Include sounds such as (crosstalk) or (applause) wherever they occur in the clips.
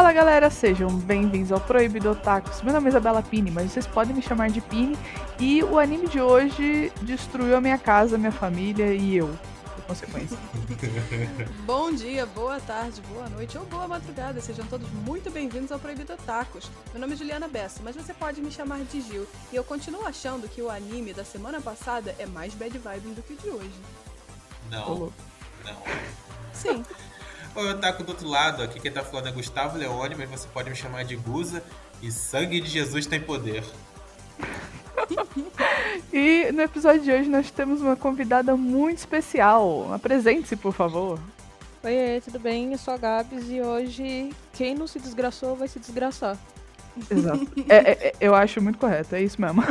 Fala galera, sejam bem-vindos ao Proibido Otakus. Meu nome é Isabela Pini, mas vocês podem me chamar de Pini. E o anime de hoje destruiu a minha casa, minha família e eu, por consequência. (laughs) Bom dia, boa tarde, boa noite ou boa madrugada. Sejam todos muito bem-vindos ao Proibido Otakus. Meu nome é Juliana Bessa, mas você pode me chamar de Gil. E eu continuo achando que o anime da semana passada é mais bad vibes do que o de hoje. Não. Não. Sim. (laughs) Oi, eu taco do outro lado. Aqui quem tá falando é Gustavo Leone, mas você pode me chamar de Guza. E sangue de Jesus tem poder. (laughs) E no episódio de hoje nós temos uma convidada muito especial. Apresente-se, por favor. Oi, tudo bem? Eu sou a Gabs e hoje quem não se desgraçou vai se desgraçar. Exato. É, é, é, eu acho muito correto, é isso mesmo. (laughs)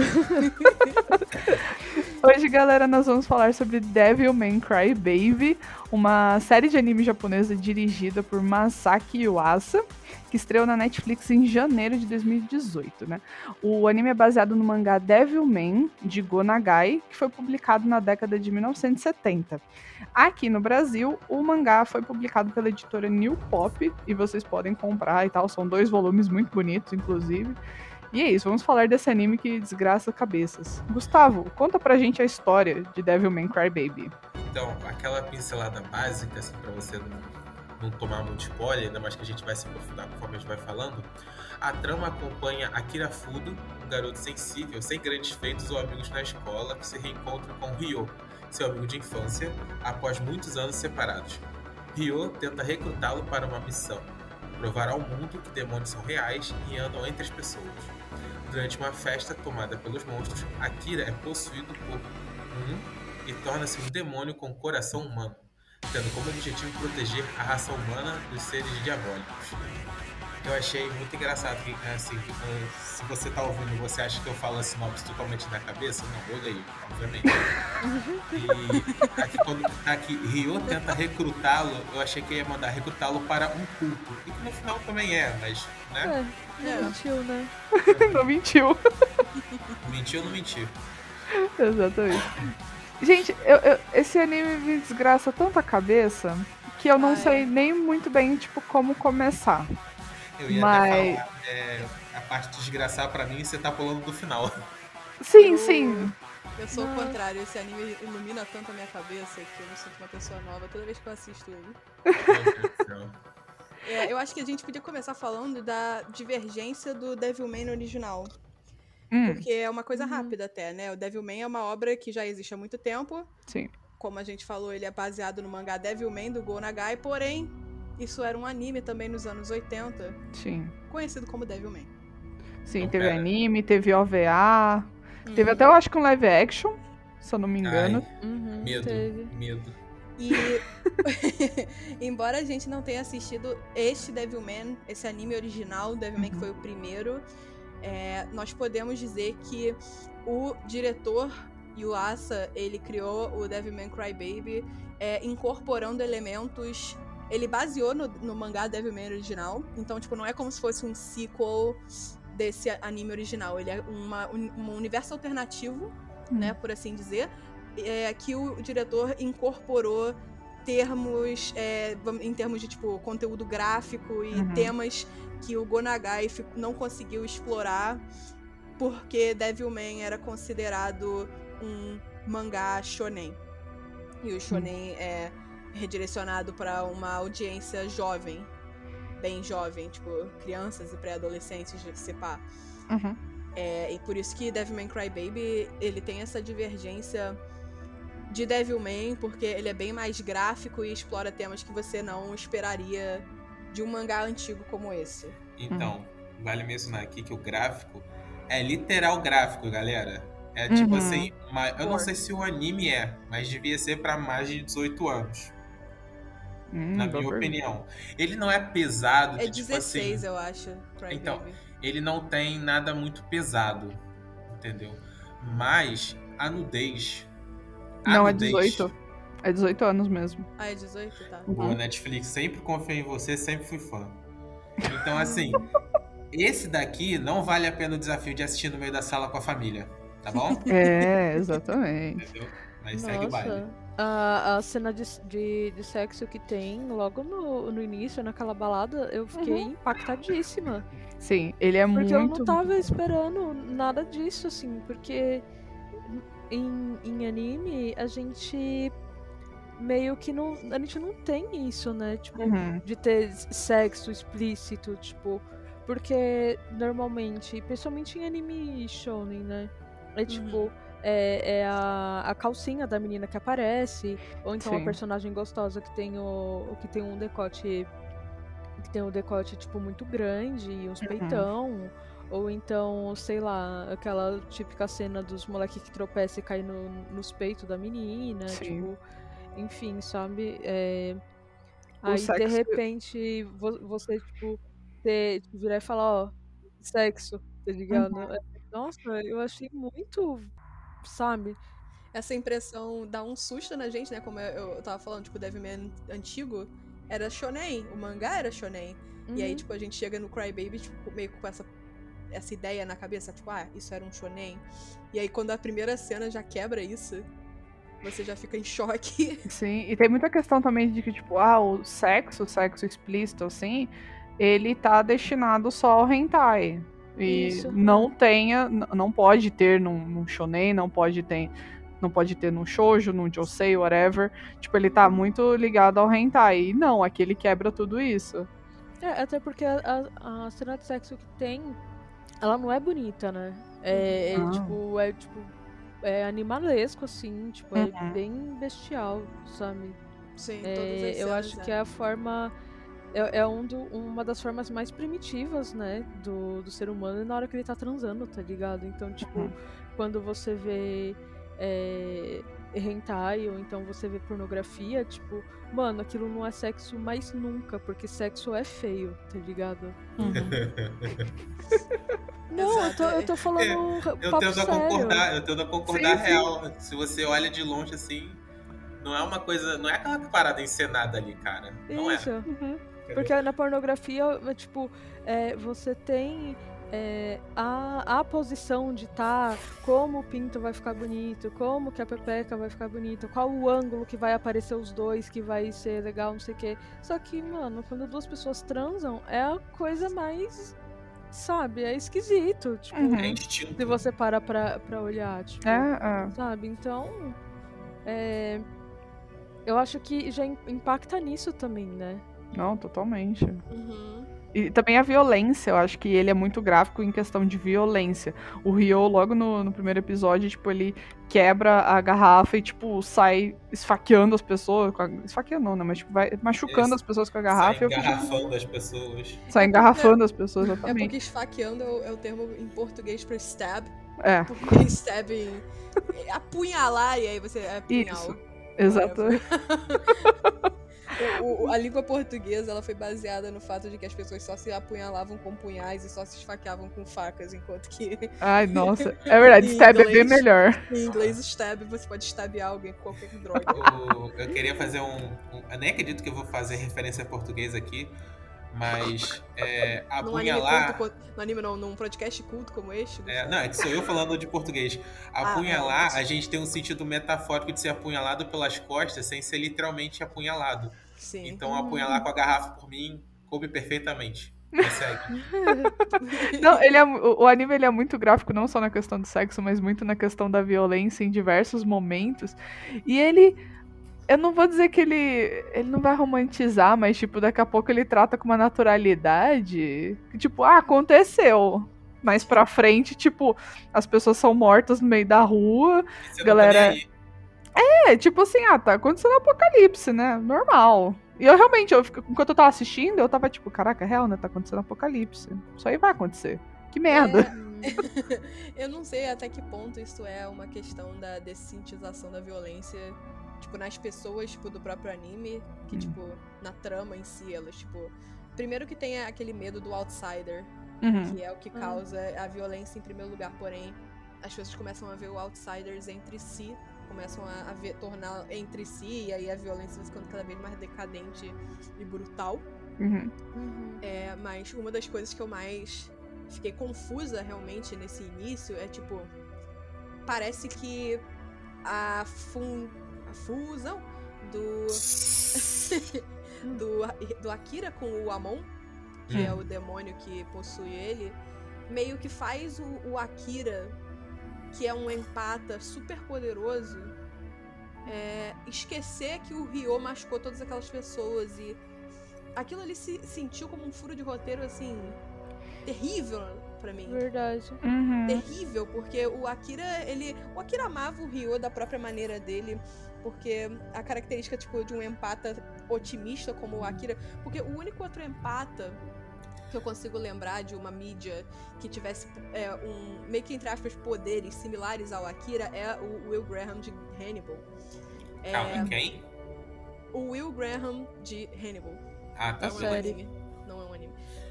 Hoje, galera, nós vamos falar sobre Devilman Cry Baby, uma série de anime japonesa dirigida por Masaki Yuasa, que estreou na Netflix em janeiro de 2018, né? O anime é baseado no mangá Devilman, de Go Nagai, que foi publicado na década de 1970. Aqui no Brasil, o mangá foi publicado pela editora New Pop, e vocês podem comprar e tal, são dois volumes muito bonitos, inclusive. E é isso, vamos falar desse anime que desgraça cabeças. Gustavo, conta pra gente a história de Devilman Crybaby. Então, aquela pincelada básica, assim, pra você não, não tomar muito spoiler, ainda mais que a gente vai se aprofundar conforme a gente vai falando. A trama acompanha Akira Fudo, um garoto sensível, sem grandes feitos ou amigos na escola, que se reencontra com Ryo, seu amigo de infância, após muitos anos separados. Ryo tenta recrutá-lo para uma missão, provar ao mundo que demônios são reais e andam entre as pessoas. Durante uma festa tomada pelos monstros, Akira é possuído por um e torna-se um demônio com coração humano, tendo como objetivo proteger a raça humana dos seres diabólicos. Eu achei muito engraçado que, assim, que, se você tá ouvindo você acha que eu falo a sinopse totalmente na cabeça, não, eu leio, obviamente. E aqui, quando tá aqui, Ryo tenta recrutá-lo, eu achei que ia mandar recrutá-lo para um culto. E que no final também é, mas, né? É, não mentiu, né? (laughs) não mentiu. Mentiu ou não mentiu? Exatamente. Gente, eu, eu, esse anime me desgraça tanto a cabeça que eu não Ai. sei nem muito bem, tipo, como começar. Eu ia Mas- até falar, é, a parte de desgraçar pra mim, você tá pulando do final. Sim, Eu- sim. Eu sou o Nossa. contrário, esse anime ilumina tanto a minha cabeça que eu me sinto uma pessoa nova toda vez que eu assisto ele. É, eu acho que a gente podia começar falando da divergência do Devilman original. Hum, Porque é uma coisa rápida até, né? O Devilman é uma obra que já existe há muito tempo. sim. Como a gente falou, ele é baseado no mangá Devilman do Go Nagai, porém, isso era um anime também nos anos 80, Sim. conhecido como Devilman. Sim, Não, teve pera. anime, teve OVA. Teve Uhum. até, eu acho que um live action, se eu não me engano. Ai, Uhum, medo, teve. medo. E (laughs) embora a gente não tenha assistido este Devilman, esse anime original, Devilman que Uhum. foi o primeiro, é, nós podemos dizer que o diretor Yuasa, ele criou o Devilman Crybaby é, incorporando elementos... Ele baseou no, no mangá Devilman original, então, tipo, não é como se fosse um sequel desse anime original. Ele é uma, um, universo alternativo, né, por assim dizer, é, que o diretor incorporou termos é, em termos de tipo conteúdo gráfico e Uhum. temas que o Gonagai não conseguiu explorar porque Devilman era considerado um mangá shonen e o shonen é redirecionado para uma audiência jovem bem jovem tipo crianças e pré-adolescentes de se pá. Uhum. É, e por isso que Devilman Crybaby, ele tem essa divergência de Devilman, porque ele é bem mais gráfico e explora temas que você não esperaria de um mangá antigo como esse. Então, vale mencionar aqui que o gráfico é literal gráfico, galera. É tipo Uhum. assim, uma- eu não sei se o anime é, mas devia ser pra mais de 18 anos, Hum, na minha opinião. Ele não é pesado, É de, tipo 16, assim, eu acho. Então, ele não tem nada muito pesado, entendeu? Mas a nudez. a Não, é nudez- 18. É 18 anos mesmo. Ah, é 18? Tá. Boa, Netflix, sempre confiei em você, sempre fui fã. Então, assim, (laughs) esse daqui não vale a pena o desafio de assistir no meio da sala com a família, tá bom? (laughs) É, exatamente. Entendeu? Mas segue o baile. Nossa, a, a cena de, de, de sexo que tem logo no, no início, naquela balada, eu fiquei Uhum. impactadíssima. Sim, ele é Porque muito. eu não tava esperando nada disso, assim, porque em, em anime a gente meio que não. A gente não tem isso, né? Tipo, Uhum. de ter sexo explícito, tipo. Porque normalmente, principalmente em anime shonen, né? É tipo. É, é a, a calcinha da menina que aparece, ou então Sim. a personagem gostosa que tem o. que tem um decote. Que tem um decote, tipo, muito grande e uns Uhum. peitão. Ou então, sei lá, aquela típica cena dos moleques que tropeçam e caem no, nos peitos da menina. Sim. Tipo, enfim, sabe? É, Aí, de sexo- repente, vo- você, tipo, ter, tipo, virar e falar, ó, sexo, tá ligado? Uhum. É, Nossa, eu achei muito, sabe? Essa impressão dá um susto na gente, né? Como eu, eu tava falando, tipo, o Devilman antigo era shonen, o mangá era shonen. E aí, Uhum. tipo, a gente chega no Crybaby, tipo, meio com essa, essa ideia na cabeça, tipo, ah, isso era um shonen. E aí, quando a primeira cena já quebra isso, você já fica em choque. (laughs) Sim, e tem muita questão também de que, tipo, ah, o sexo, o sexo explícito, assim, ele tá destinado só ao hentai. E Isso. não tenha, não pode ter num, num shonen, não pode ter, não pode ter num shoujo, num josei, whatever. Tipo, ele tá muito ligado ao hentai. E não, aqui ele quebra tudo isso. É, até porque a, a- a cena de sexo que tem, ela não é bonita, né? É, é, Não. tipo, é tipo, é animalesco, assim, tipo, é Uhum. bem bestial, sabe? Sim, É, todas as eu acho que é a forma. É, é um do- uma das formas mais primitivas, né? Do, do ser humano na hora que ele tá transando, tá ligado? Então, tipo, Uhum. quando você vê. É, hentai ou então você vê pornografia, tipo, mano, aquilo não é sexo mais nunca, porque sexo é feio, tá ligado? (laughs) Não, eu tô, eu tô falando Eu papo tendo a sério. concordar, eu tendo a concordar Sim, sim. real. Se você olha de longe assim, não é uma coisa. Não é aquela parada encenada ali, cara. Não Isso. é. Uhum. Porque na pornografia, é, tipo, é, você tem é, a, a posição de tá, como o pinto vai ficar bonito, como que a pepeca vai ficar bonita, qual o ângulo que vai aparecer os dois, que vai ser legal, não sei o quê. Só que, mano, quando duas pessoas transam, é a coisa mais, sabe, é esquisito, tipo, Uhum. É se você para pra, pra olhar, tipo, É, sabe? Então, é, eu acho que já im- impacta nisso também, né? Não, totalmente. Uhum. E também a violência, eu acho que ele é muito gráfico em questão de violência. O Ryo, logo no, no primeiro episódio, tipo, ele quebra a garrafa e, tipo, sai esfaqueando as pessoas. com a- Esfaqueando não, né? Mas, tipo, vai machucando as pessoas com a Sai garrafa. e fico, tipo, engarrafando as pessoas. sai engarrafando as pessoas, É exatamente. porque esfaqueando é o, é o termo em português pra stab. É, Porque stab em é apunhalar e aí você é punhal. Isso. exato. (laughs) O- o- a língua portuguesa ela foi baseada no fato de que as pessoas só se apunhalavam com punhais e só se esfaqueavam com facas, enquanto que Ai, nossa. (laughs) É verdade, stab é bem inglês. melhor. em inglês stab você pode stabear alguém com qualquer droga. Eu queria fazer um, um- Eu nem acredito que eu vou fazer referência portuguesa aqui, mas é, Num anime apunhalar. culto, no anime não, num podcast culto como este. É, não, é que sou eu falando de português. Ah, Apunhalar, é. a gente tem um sentido metafórico de ser apunhalado pelas costas sem ser literalmente apunhalado. Sim. Então, apunhalar com a garrafa por mim coube perfeitamente. (laughs) Não, ele é, o, o anime ele é muito gráfico, não só na questão do sexo, mas muito na questão da violência em diversos momentos. E ele. Eu não vou dizer que ele. Ele não vai romantizar, mas, tipo, daqui a pouco ele trata com uma naturalidade. Que, tipo, ah, aconteceu. Mais pra frente, tipo, as pessoas são mortas no meio da rua. Galera, tá aí. É, tipo assim, ah, tá acontecendo um apocalipse, né? Normal. E eu realmente, eu, enquanto eu tava assistindo, eu tava tipo, caraca, é real, né? Tá acontecendo um apocalipse. Isso aí vai acontecer. Que merda. É, eu não sei até que ponto isso é uma questão da dessintização da violência, tipo, nas pessoas, tipo, do próprio anime, que, Hum. tipo, na trama em si, elas, tipo. Primeiro que tem aquele medo do outsider, Uhum. que é o que causa a violência em primeiro lugar, porém, as pessoas começam a ver o outsiders entre si, começam a, a ver, tornar entre si, e aí a violência vai ficando cada vez mais decadente e brutal. Uhum. É, mas uma das coisas que eu mais fiquei confusa realmente nesse início é tipo. Parece que a, fun, a fusão do, (laughs) do, do Akira com o Amon, que é o demônio que possui ele, meio que faz o, o Akira, que é um empata super poderoso, é, esquecer que o Ryo machucou todas aquelas pessoas e aquilo ali se sentiu como um furo de roteiro assim terrível para mim. Verdade. Uhum. Terrível, porque o Akira, ele. O Akira amava o Ryo da própria maneira dele. Porque a característica, tipo, de um empata otimista como o Akira. Porque o único outro empata que eu consigo lembrar de uma mídia que tivesse é, um, meio que entre aspas, poderes similares ao Akira é o Will Graham de Hannibal. É, Calma, quem? o Will Graham de Hannibal. Ah, tá. É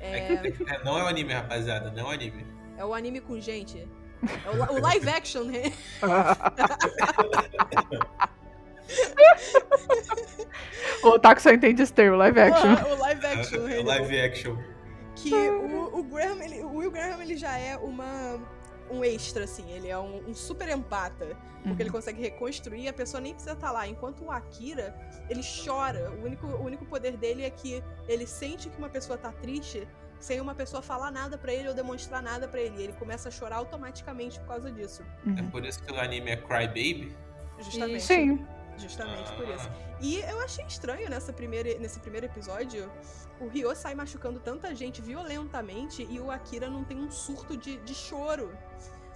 é um. É não é um anime, rapaziada. Não é um anime. é o anime com gente. É o, o live action, né? (laughs) o Otaku só entende esse termo, live action. (laughs) o live action, (laughs) É, Hannibal. live action. que o, o Graham, ele, o Will Graham, ele já é uma um extra, assim, ele é um, um super empata, porque ele consegue reconstruir, a pessoa nem precisa estar lá, enquanto o Akira, ele chora, o único, o único poder dele é que ele sente que uma pessoa tá triste sem uma pessoa falar nada pra ele ou demonstrar nada pra ele, e ele começa a chorar automaticamente por causa disso, É por isso que o anime é Cry Baby. justamente. Sim. Justamente por Ah. isso. E eu achei estranho nessa primeira, nesse primeiro episódio, o Ryo sai machucando tanta gente violentamente e o Akira não tem um surto de, de choro.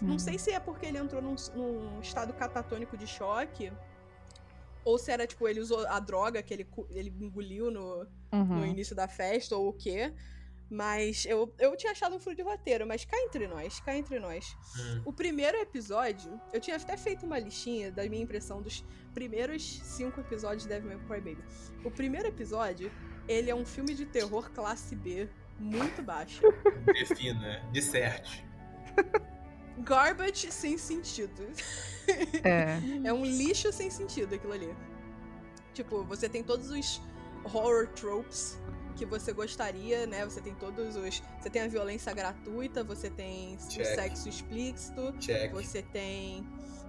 Não sei se é porque ele entrou num, num estado catatônico de choque, ou se era, tipo, ele usou a droga que ele, ele engoliu no, no Uhum. início da festa, ou o quê. Mas eu, eu tinha achado um furo de roteiro, mas cá entre nós, cá entre nós. Hum. O primeiro episódio, eu tinha até feito uma listinha da minha impressão dos primeiros cinco episódios de Devil May Cry Baby. O primeiro episódio, ele é um filme de terror classe B, muito baixo. Defina. Disserte. (laughs) Garbage sem sentido. (laughs) É. É um lixo sem sentido aquilo ali. Tipo, você tem todos os horror tropes que você gostaria, né? Você tem todos os. Você tem a violência gratuita, você tem o Check. sexo explícito, Check. você tem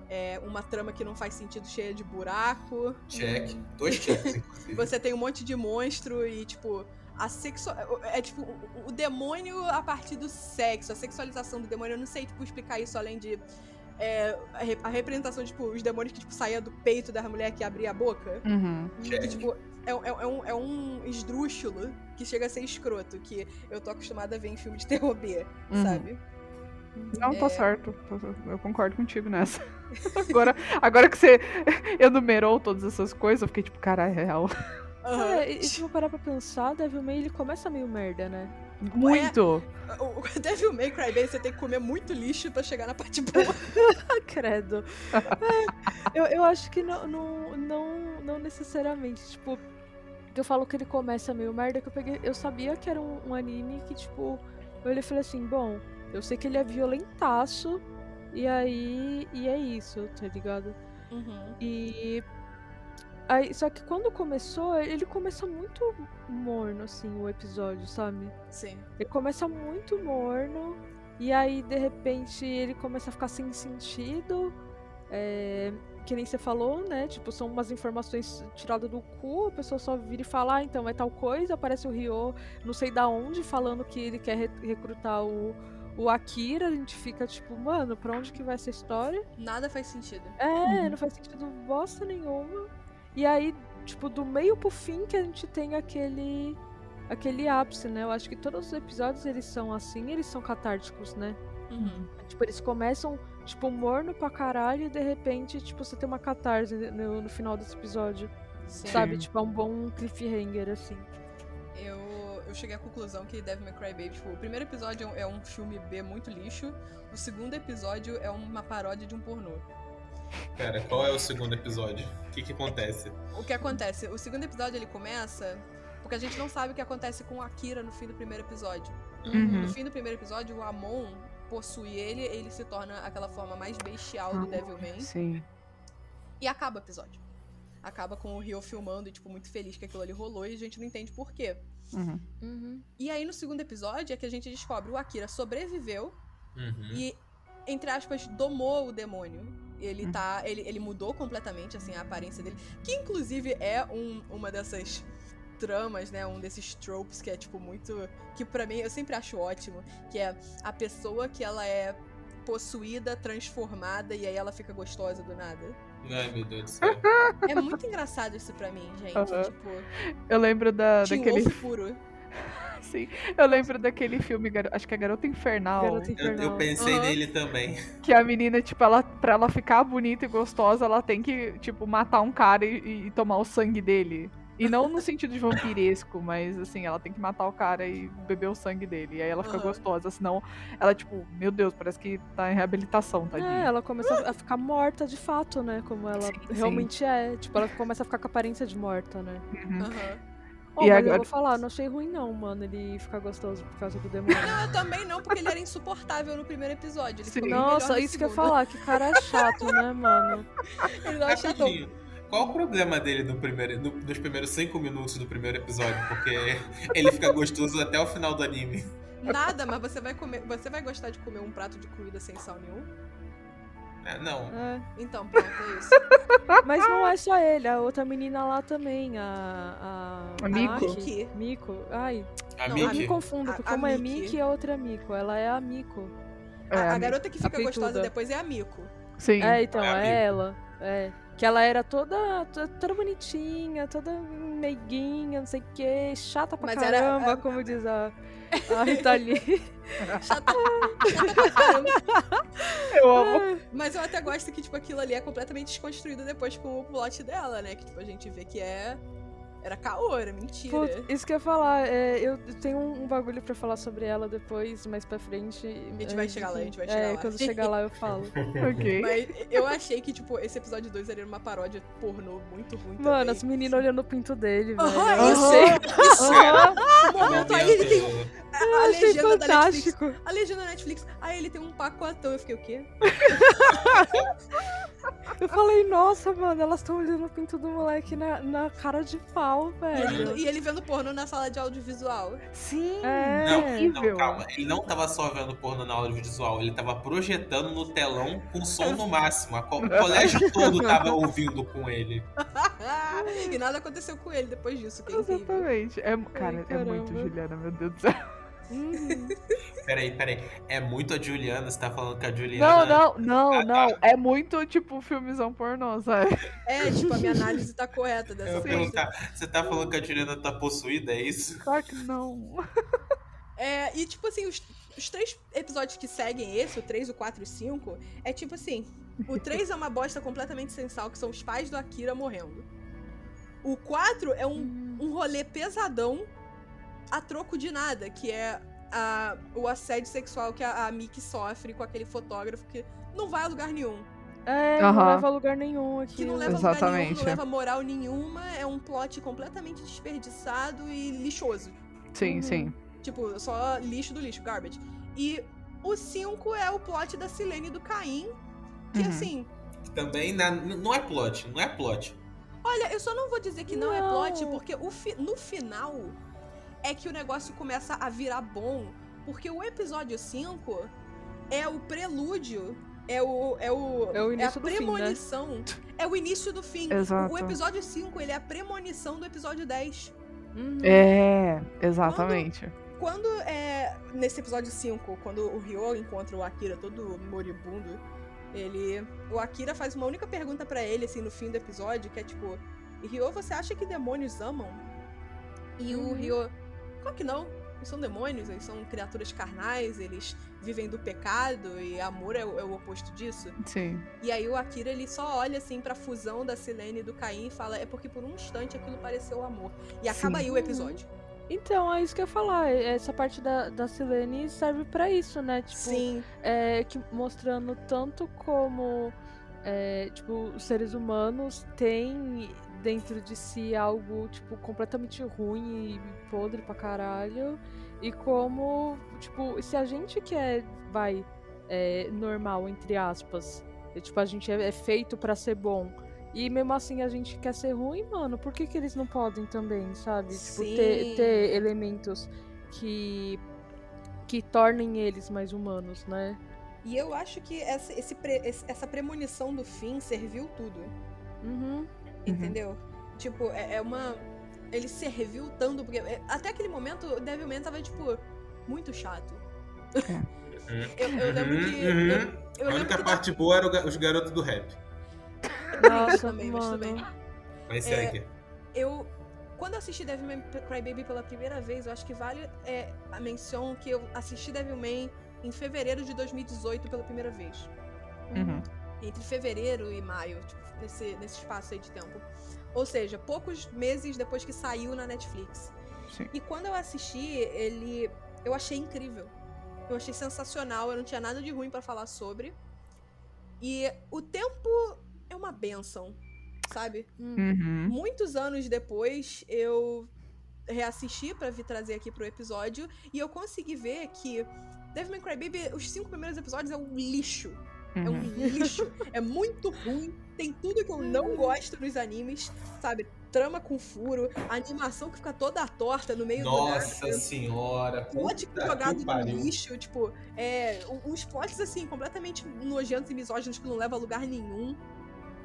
é, uma trama que não faz sentido cheia de buraco. Check. Dois checks, inclusive. (laughs) Você tem um monte de monstro e, tipo, a sexual. É tipo, o, o demônio a partir do sexo, a sexualização do demônio. Eu não sei, tipo, explicar isso além de. é, a, re- a representação, tipo, os demônios que, tipo, saía do peito da mulher que abria a boca. Uhum. Que, Check. tipo, é, é- é um, é um esdrúxulo que chega a ser escroto, que eu tô acostumada a ver em filme de (laughs) terror B, Uhum. sabe? Não, tá É. certo. Eu concordo contigo nessa. (laughs) Agora, agora que você (laughs) enumerou todas essas coisas, eu fiquei tipo, caralho, é real. Aham. É, e se eu parar pra pensar, Devil May ele começa meio merda, né? Muito. O o Devil May Cry Baby, você tem que comer muito lixo pra chegar na parte boa. (laughs) Credo. É, eu, eu acho que não, não, não, não necessariamente. Tipo, eu falo que ele começa meio merda, que eu peguei. Eu sabia que era um, um anime que, tipo, eu olhei e falei assim, bom, eu sei que ele é violentaço, e aí. E é isso, tá ligado? Uhum. E. Aí, só que quando começou, ele começa muito morno, assim, o episódio, sabe? Sim. Ele começa muito morno, e aí de repente ele começa a ficar sem sentido. é, que nem você falou, né? Tipo, são umas informações tiradas do cu, a pessoa só vira e fala, ah, então é tal coisa, aparece o Ryo, não sei da onde, falando que ele quer re- recrutar o, o Akira, a gente fica tipo, mano, pra onde que vai essa história? Nada faz sentido. É, Uhum. não faz sentido bosta nenhuma. E aí, tipo, do meio pro fim que a gente tem aquele aquele ápice, né? Eu acho que todos os episódios eles são assim, eles são catárticos, né? Uhum. Tipo, eles começam, tipo, morno pra caralho e de repente, tipo, você tem uma catarse no, no final desse episódio. Sim. Sabe? Tipo, é um bom cliffhanger, assim. Eu, eu cheguei à conclusão que Devil May Cry Baby, tipo, o primeiro episódio é um filme B muito lixo, o segundo episódio é uma paródia de um pornô. Pera, qual é o segundo episódio? O que que acontece? O que acontece? O segundo episódio ele começa porque a gente não sabe o que acontece com o Akira no fim do primeiro episódio. Uhum. No fim do primeiro episódio, o Amon possui ele, ele se torna aquela forma mais bestial do Ah, Devil May Sim. e acaba o episódio. Acaba com o Ryo filmando e, tipo, muito feliz que aquilo ali rolou e a gente não entende por quê. Uhum. E aí, no segundo episódio, é que a gente descobre o Akira sobreviveu Uhum. e, entre aspas, domou o demônio. Ele tá. Ele, ele mudou completamente, assim, a aparência dele. Que inclusive é um, uma dessas tramas, né? Um desses tropes que é, tipo, muito. Que para mim eu sempre acho ótimo. Que é a pessoa que ela é possuída, transformada, e aí ela fica gostosa do nada. Ai, meu Deus do céu. (laughs) É muito engraçado isso pra mim, gente. Aham. Tipo, Eu lembro da, daquele. Wolf puro. Sim, eu lembro daquele filme, acho que é Garota Infernal. Garota Eu, eu Infernal. pensei Aham. nele também. Que a menina, tipo, ela, pra ela ficar bonita e gostosa, ela tem que, tipo, matar um cara e, e tomar o sangue dele. E não no sentido de vampiresco, mas assim, ela tem que matar o cara e beber o sangue dele. E aí ela fica Aham. gostosa, senão ela, tipo, meu Deus, parece que tá em reabilitação, É, tadinha. ela começa a ficar morta de fato, né? Como ela Sim, sim. realmente é. Tipo, ela começa a ficar com a aparência de morta, né? Uhum. Aham. Oh, E mas agora- eu vou falar, não achei ruim não, mano, ele ficar gostoso por causa do (laughs) demônio. Não, eu também não, porque ele era insuportável no primeiro episódio. Ele ficou Nossa, no isso que eu ia falar, que cara chato, né, (laughs) mano? Ele não acha tão... Qual o problema dele no primeiro, no- nos primeiros cinco minutos do primeiro episódio? Porque (laughs) ele fica gostoso até o final do anime. Nada, mas você vai comer. Você vai gostar de comer um prato de comida sem sal nenhum? É, não. É. Então, pronto, é isso. (laughs) Mas não é só ele, a outra menina lá também, a. A, A Miko. A Miki. Miko. Ai, A Não, eu Miki? me confundo, A- porque a uma é Miki. Miki e a outra é Miko. Ela é a Miko. É, A, a garota que fica gostosa depois é a Miko. Sim. É, então, É a é, ela. É. Que ela era toda, toda, toda bonitinha, toda meiguinha, não sei o que, chata pra Mas era- caramba, a- como diz a, a Rita Lee. Chata, (laughs) chata pra caramba. Eu amo. Mas eu até gosto que, tipo, aquilo ali é completamente desconstruído depois com o plot dela, né? Que, tipo, a gente vê que é. Era caô, era mentira. Putz, isso que eu ia falar, é, eu tenho um, um bagulho pra falar sobre ela depois, mais pra frente. A gente vai chegar lá, a gente vai é, chegar lá. quando chegar lá eu falo. (laughs) ok. Mas eu achei que, tipo, esse episódio 2 era uma paródia pornô muito ruim Mano, também. as meninas olhando o pinto dele, velho. Aham, Eu isso. Isso! No momento aí ele tem um- a eu achei legenda da Netflix. fantástico. A legenda da Netflix. Aí ele tem um pacotão. Eu fiquei, o quê? (laughs) Eu falei, nossa, mano, elas estão olhando o pinto do moleque na, na cara de pau, E ele, velho. e ele vendo pornô na sala de audiovisual. Sim. É. Não, não, calma. Ele não tava só vendo porno na audiovisual, ele tava projetando no telão com som no máximo. Co- O colégio (laughs) todo tava ouvindo com ele. (laughs) e nada aconteceu com ele depois disso, que é. Exatamente. É, cara, é muito. Juliana, meu Deus do céu. Uhum. Peraí, peraí. É muito a Juliana, você tá falando que a Não, Juliana. não, não, Ah, não. tá. É muito, tipo, filmezão pornô, sabe? É, tipo, a minha análise tá correta dessa coisa. perguntar, você tá falando que a Juliana tá possuída, é isso? Claro que não. É, e tipo assim, os, os três episódios que seguem esse, o 3, o 4 e o 5, é tipo assim: o 3 é uma bosta completamente sem sal, que são os pais do Akira morrendo. O 4 é um, um rolê pesadão a troco de nada, que é a, o assédio sexual que a, a Miki sofre com aquele fotógrafo que não vai a lugar nenhum. É, não Aham. leva a lugar nenhum aqui. Que não leva a lugar nenhum, Exatamente. não leva moral nenhuma, é um plot completamente desperdiçado e lixoso. Sim, Uhum. sim. Tipo, só lixo do lixo, garbage. E o 5 é o plot da Silene e do Caim. Que Uhum. assim, Também na- não é plot, não é plot. olha, eu só não vou dizer que não, é Não. plot, porque o fi- no final é que o negócio começa a virar bom. Porque o episódio 5 é o prelúdio. É o. É, o, É o a início do fim, né? premonição. É o início do fim. Exato. O episódio 5, ele é a premonição do episódio 10. Uhum. É, exatamente. Quando é. Nesse episódio 5, quando o Ryo encontra o Akira todo moribundo, ele. O Akira faz uma única pergunta pra ele, assim, no fim do episódio, que é tipo: Ryo, você acha que demônios amam? E o Uhum. Ryo. Claro que não. Eles são demônios, eles são criaturas carnais, eles vivem do pecado e amor é o, é o oposto disso. Sim. E aí o Akira ele só olha assim pra fusão da Silene e do Caim e fala: é porque por um instante aquilo pareceu amor. E acaba Sim. aí o episódio. Então, é isso que eu ia falar. Essa parte da, da Silene serve pra isso, né? Tipo, Sim. é, que mostrando tanto como é, tipo, os seres humanos têm dentro de si algo tipo completamente ruim e podre pra caralho e como tipo se a gente que é vai é, normal entre aspas tipo a gente é, é feito pra ser bom e mesmo assim a gente quer ser ruim mano por que que eles não podem também sabe tipo ter, Sim. ter elementos que que tornem eles mais humanos né E eu acho que essa, esse pre- essa premonição do fim serviu tudo. Uhum. Entendeu? Tipo, é, é uma. Ele serviu tanto, porque é, até aquele momento o Devilman tava, tipo, muito chato. (laughs) eu, eu lembro que. Uhum, Eu, uhum. eu A única parte boa era os garotos do rap. Nossa, também, mas também. Mas É, segue. eu. Quando eu assisti Devilman Crybaby pela primeira vez, eu acho que vale é, a menção que eu assisti Devilman em fevereiro de 2018 pela primeira vez. Uhum. Entre fevereiro e maio, tipo, nesse, nesse espaço aí de tempo. Ou seja, poucos meses depois que saiu na Netflix. Sim. E quando eu assisti, ele. Eu achei incrível. Eu achei sensacional, eu não tinha nada de ruim pra falar sobre. E o tempo é uma benção, sabe? Uhum. Muitos anos depois, eu reassisti pra vir trazer aqui pro episódio e eu consegui ver que Devil May Cry Baby, os cinco primeiros episódios é um lixo. É um Uhum. lixo. É muito (laughs) ruim. Tem tudo que eu não gosto nos animes, sabe? Trama com furo, animação que fica toda torta no meio do Nossa senhora. Plot jogado que no lixo, tipo, é, uns plots assim, completamente nojentos e misóginos que não levam a lugar nenhum.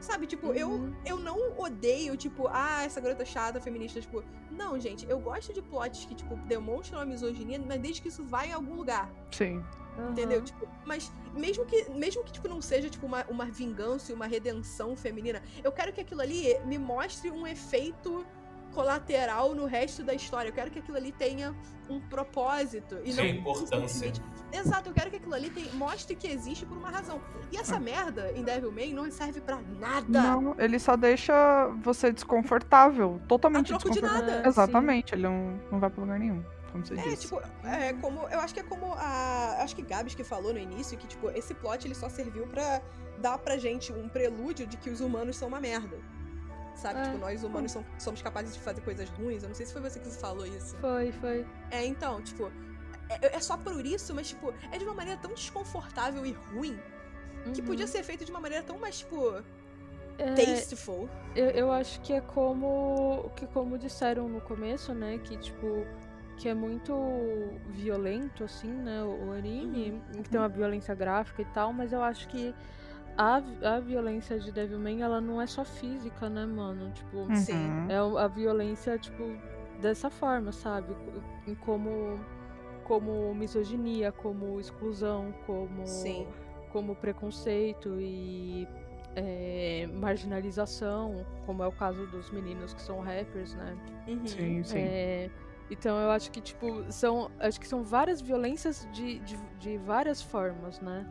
Sabe, tipo, eu, Uhum. eu não odeio, tipo, ah, essa garota chata, feminista, tipo. Não, gente, eu gosto de plots que, tipo, demonstram a misoginia, mas desde que isso vá em algum lugar. Sim. Entendeu? Aham. Tipo, mas mesmo que, mesmo que tipo, não seja tipo, uma, uma vingança e uma redenção feminina, eu quero que aquilo ali me mostre um efeito colateral no resto da história. Eu quero que aquilo ali tenha um propósito. E Sim, não importância. Exato, eu quero que aquilo ali tenha- mostre que existe por uma razão. E essa Ah. merda em Devilman não serve pra nada. Não, ele só deixa você desconfortável. A Totalmente troco de desconfortável. nada. Exatamente, ele não, não vai pra lugar nenhum, como você É, disse. tipo, é como. Eu acho que é como a. Acho que Gabs que falou no início que, tipo, esse plot ele só serviu pra dar pra gente um prelúdio de que os humanos são uma merda. Sabe? É. Tipo, nós humanos som- somos capazes de fazer coisas ruins. Eu não sei se foi você que falou isso. Foi, foi. É, então, tipo. É, é só por isso, mas, tipo, é de uma maneira tão desconfortável e ruim que Uhum. podia ser feito de uma maneira tão mais, tipo, É, tasteful. eu, eu acho que é como que como disseram no começo, né, que tipo que é muito violento assim, né, o, anime, que tem uma violência gráfica e tal, mas eu acho que a, a violência de Devilman, ela não é só física, né, mano? Tipo, Sim. Uhum. é a violência tipo dessa forma, sabe? Como como misoginia, como exclusão, como Sim. como preconceito e é, marginalização, como é o caso dos meninos que são rappers, né? Uhum. Sim, sim. É, então eu acho que tipo são acho que são várias violências de, de, de várias formas, né?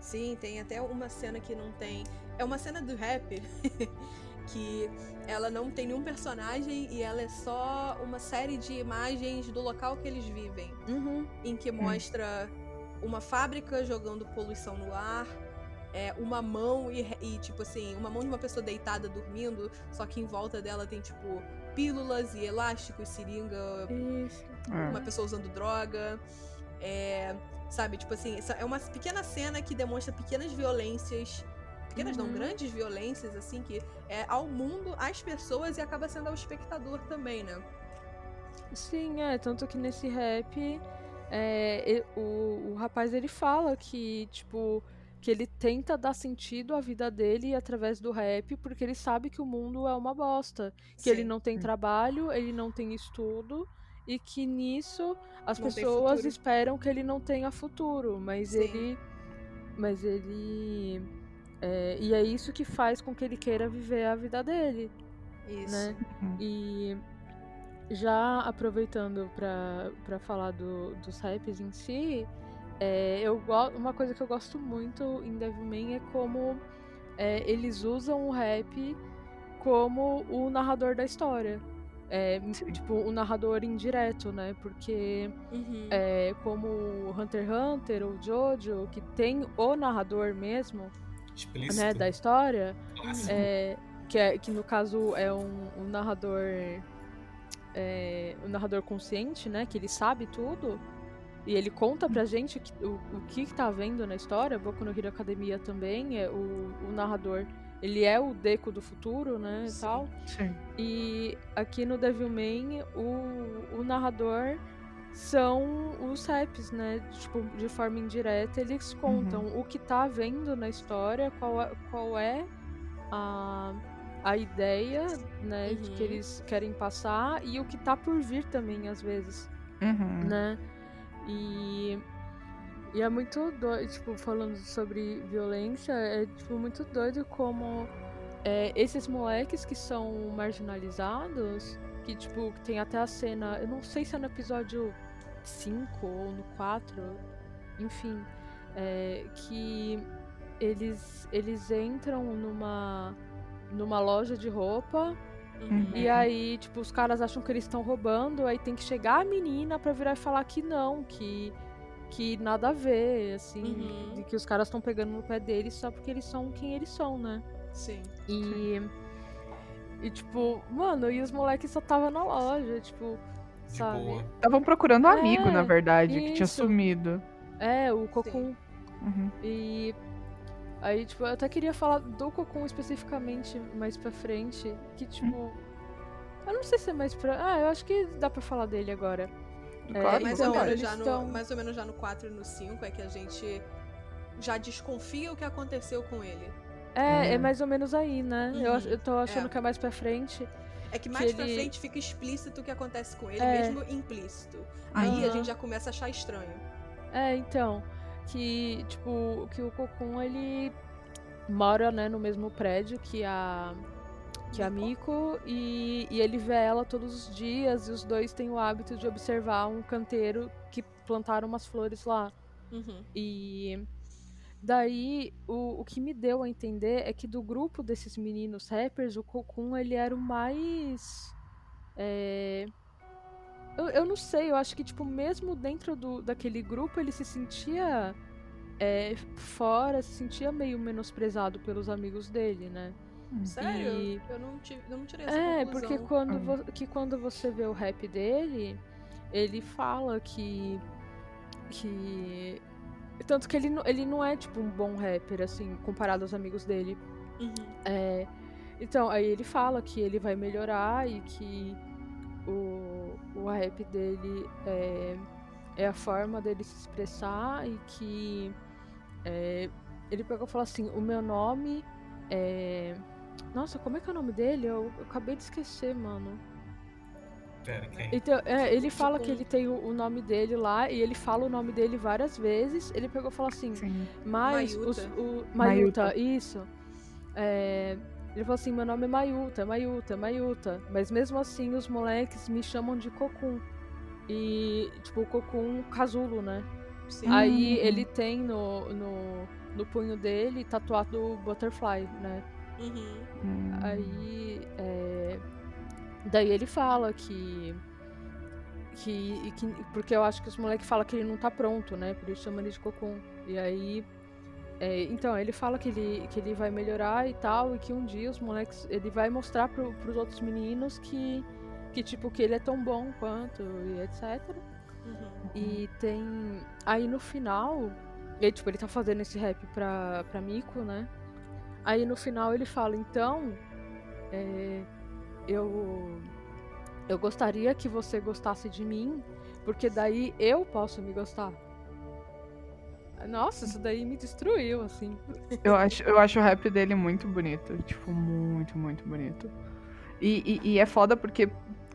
Sim, tem até uma cena que não tem. É uma cena do rap (laughs) que ela não tem nenhum personagem e ela é só uma série de imagens do local que eles vivem, Uhum. em que mostra uma fábrica jogando poluição no ar. É, uma mão e, e, tipo assim, uma mão de uma pessoa deitada dormindo, só que em volta dela tem, tipo, pílulas e elásticos, seringa, Isso. É. uma pessoa usando droga. É, sabe, tipo assim, é uma pequena cena que demonstra pequenas violências. Pequenas não, Uhum. grandes violências, assim, que é ao mundo, às pessoas e acaba sendo ao espectador também, né? Sim, é, tanto que nesse rap é, o, o rapaz ele fala que, tipo, que ele tenta dar sentido à vida dele através do rap, porque ele sabe que o mundo é uma bosta. Que ele Sim. não tem trabalho, ele não tem estudo, e que nisso as Não pessoas esperam que ele não tenha futuro, mas Sim. ele. Mas ele. é, e é isso que faz com que ele queira viver a vida dele Isso. né? Uhum. E já aproveitando pra pra falar do, dos raps em si, é, eu uma coisa que eu gosto muito em Devilman é como é, eles usam o rap como o narrador da história. É, tipo, o narrador indireto, né? Porque Uhum. é, como o Hunter x Hunter ou Jojo, que tem o narrador mesmo, Explícito. né, da história, é, que, é, que no caso é um, um narrador. É, um narrador consciente, né? Que ele sabe tudo. E ele conta pra gente que- o, o que tá vendo na história. Boku no Hero Academia também. É, o, o narrador. Ele é o Deco do futuro, né? E Sim. tal. Sim. E aqui no Devilman, o, o narrador são os raps, né? Tipo, de forma indireta, eles contam o que tá havendo na história, qual é, qual é a, a ideia, né, Uhum. que eles querem passar e o que tá por vir também, às vezes, Uhum. né? E, e é muito doido, tipo, falando sobre violência, é, tipo, muito doido como é, esses moleques que são marginalizados, que, tipo, tem até a cena, eu não sei se é no episódio 5 ou no 4, enfim, é, que eles, eles entram numa, numa loja de roupa Uhum. e aí, tipo, os caras acham que eles estão roubando, aí tem que chegar a menina pra virar e falar que não, que, que nada a ver, assim, Uhum. de que os caras estão pegando no pé deles só porque eles são quem eles são, né? Sim. E. E tipo, mano, e os moleques só tava na loja, tipo, De sabe? Estavam procurando um amigo, É, na verdade, que tinha isso. sumido. É, o Cocum. Uhum. E. Aí, tipo, eu até queria falar do Cocum especificamente mais pra frente. Que, tipo. Eu não sei se é mais pra. Ah, eu acho que dá pra falar dele agora. É, Claro, mais, então, ou menos já no, tão- mais ou menos já no 4 e no 5 é que a gente já desconfia o que aconteceu com ele. É, é Hum. mais ou menos aí, né? Eu, Uhum, eu tô achando é. que é mais pra frente. É que mais pra ele- frente fica explícito o que acontece com ele, É. mesmo implícito. Aí a Aham. gente já começa a achar estranho. É, então. Que, tipo, que o Cocum, ele mora, né, no mesmo prédio que a. Que a Miko, e, e ele vê ela todos os dias, e os dois têm o hábito de observar um canteiro que plantaram umas flores lá. Uhum. E daí, o, o que me deu a entender é que do grupo desses meninos rappers, o Kokun, ele era o mais. é, Eu, eu não sei, eu acho que, tipo, mesmo dentro do, daquele grupo, ele se sentia é, fora, se sentia meio menosprezado pelos amigos dele, né? Sério? E- Eu não, tive, eu não tirei essa É, conclusão. porque quando, Hum. vo- que quando você vê o rap dele, ele fala que. que. Tanto que ele, não- ele não é, tipo, um bom rapper, assim, comparado aos amigos dele. Uhum. É, então, aí ele fala que ele vai melhorar e que o, o rap dele é, é a forma dele se expressar e que é, ele pegou e falou assim, o meu nome é... Nossa, como é que é o nome dele? Eu, eu acabei de esquecer, mano. Pera, quem? Então, é, ele fala Tipo que ele tem o, o nome dele lá e ele fala o nome dele várias vezes. Ele pegou e falou assim, Sim. mas Mayuta. os, o Mayuta. Mayuta, isso. É, ele falou assim, meu nome é Mayuta, Mayuta, Mayuta. Mas mesmo assim os moleques me chamam de Kokun. E, tipo, o Kokun casulo, né? Sim. Aí Uhum. ele tem no, no, no punho dele tatuado o Butterfly, né? Uhum. Hum. Aí. é, Daí ele fala que. Que, que. Porque eu acho que os moleques falam que ele não tá pronto, né? Por isso chama ele de Cocum. E aí. É, então, ele fala que ele, que ele vai melhorar e tal, e que um dia os moleques. Ele vai mostrar pro, pros outros meninos que. Que, tipo, que ele é tão bom quanto, e etc. Uhum. E tem. Aí no final. Ele, tipo, ele tá fazendo esse rap pra, pra Miko, né? Aí no final ele fala, então. é, eu. Eu gostaria que você gostasse de mim, porque daí eu posso me gostar. Nossa, isso daí me destruiu, assim. Eu acho, eu acho o rap dele muito bonito. Tipo, muito, muito bonito. E, e, e é foda porque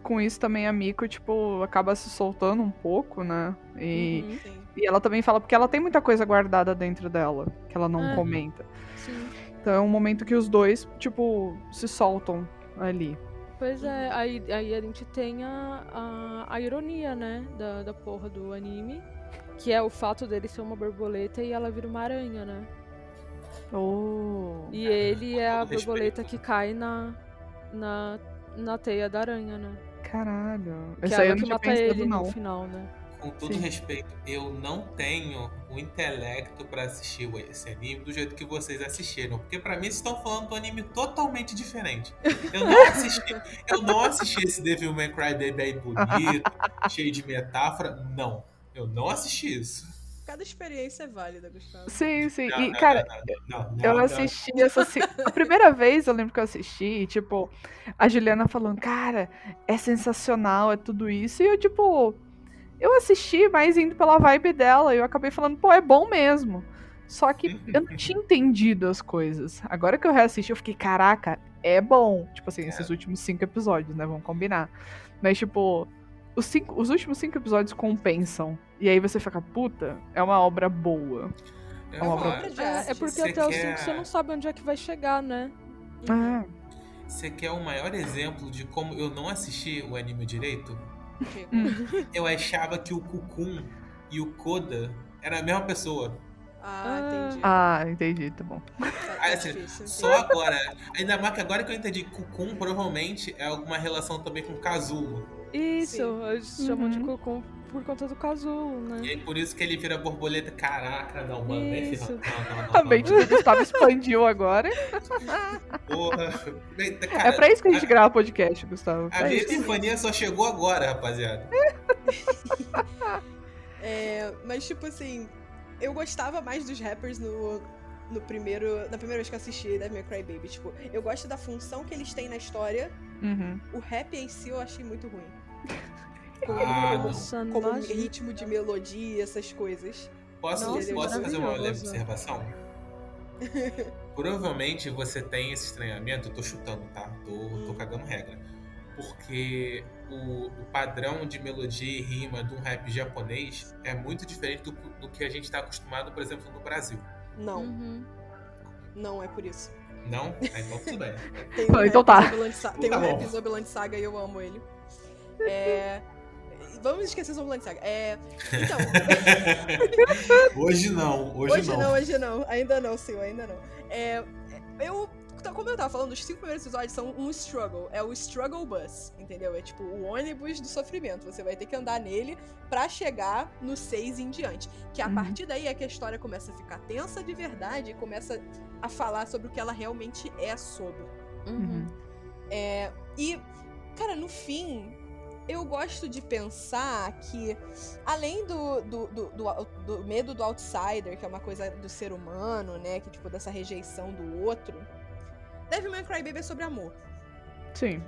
com isso também a Miko, tipo, acaba se soltando um pouco, né? E, Uhum, Sim. e ela também fala porque ela tem muita coisa guardada dentro dela, que ela não comenta. sim. Então é um momento que os dois, tipo, se soltam ali. Pois é, aí, aí a gente tem a, a, a ironia, né, da, da porra do anime, que é o fato dele ser uma borboleta e ela vira uma aranha, né? Oh. E ele é a borboleta que cai na, na, na teia da aranha, né? Caralho. Que Isso é aí eu ela não que mata ele não. no final, né? Com todo Sim. respeito, eu não tenho o intelecto pra assistir esse anime do jeito que vocês assistiram. Porque pra mim vocês estão falando de um anime totalmente diferente. Eu não assisti, eu não assisti esse Devil May Cry Baby aí bonito, (laughs) cheio de metáfora. Não. Eu não assisti isso. Cada experiência é válida, Gustavo. Sim, sim. Não, E, não, cara, não, não, não, Eu não. assisti essa. A primeira vez eu lembro que eu assisti, e, tipo, a Juliana falando, cara, é sensacional, é tudo isso. E eu, tipo, eu assisti mais indo pela vibe dela e eu acabei falando, pô, é bom mesmo. Só que eu não tinha (laughs) entendido as coisas. Agora que eu reassisti, eu fiquei, caraca, é bom. Tipo assim, esses últimos cinco episódios, né? Vamos combinar. Mas, tipo, os, cinco, os últimos cinco episódios compensam. E aí você fica, puta, é uma obra boa. Eu É uma obra de É, é porque Você até os quer- 5 você não sabe onde é que vai chegar, né? Ah, Você quer o maior exemplo de como eu não assisti o anime direito? Eu achava que o Kukun e o Koda eram a mesma pessoa. Ah, entendi. ah, entendi, tá bom. Tá, tá Ah, assim, difícil. Só agora. Ainda mais que agora que eu entendi, Kukun provavelmente é alguma relação também com Kazulo. Isso, Sim. eles chamam de Uhum. cocô por conta do casulo, E né? aí por isso que ele vira borboleta. Caraca, não, mano, nem Isso. ferrando. Não, não, não, A mente do Gustavo expandiu agora. (laughs) Porra. É Cara, pra isso que a gente grava podcast, Gustavo. A Pra minha epifania só chegou agora, rapaziada. (laughs) É, mas, tipo assim, eu gostava mais dos rappers no, no primeiro. Na primeira vez que eu assisti Devil May Cry Baby. Tipo, eu gosto da função que eles têm na história. Uhum. O rap em si eu achei muito ruim. (laughs) Ah, não. Nossa, Como ritmo de melodia, essas coisas. Posso, Nossa, posso fazer uma leve observação? (laughs) Provavelmente você tem esse estranhamento, eu tô chutando, tá? Tô, tô cagando regra. Porque o, o padrão de melodia e rima de um rap japonês é muito diferente do, do que a gente tá acostumado, por exemplo, no Brasil. Não, Uhum. não é por isso. Não? Então tudo bem. (laughs) Tem Ah, um então rap tá. Sa- Tem Tá um bom. rap Zombieland Saga e eu amo ele. É... Vamos esquecer Zombieland Saga. É... Então, (laughs) hoje não, hoje, Hoje não. hoje não. Ainda não, senhor, ainda não. É, eu. Tá- Como eu tava falando, os cinco primeiros episódios são um struggle. É o struggle bus, entendeu? É tipo o ônibus do sofrimento. Você vai ter que andar nele pra chegar no 6 em diante. Que a Uhum. partir daí é que a história começa a ficar tensa de verdade e começa a falar sobre o que ela realmente é sobre. Uhum. É, e, cara, no fim, eu gosto de pensar que, além do, do, do, do- do medo do outsider, que é uma coisa do ser humano, né? Que, tipo, dessa rejeição do outro, Devil May Cry Baby é sobre amor. Sim.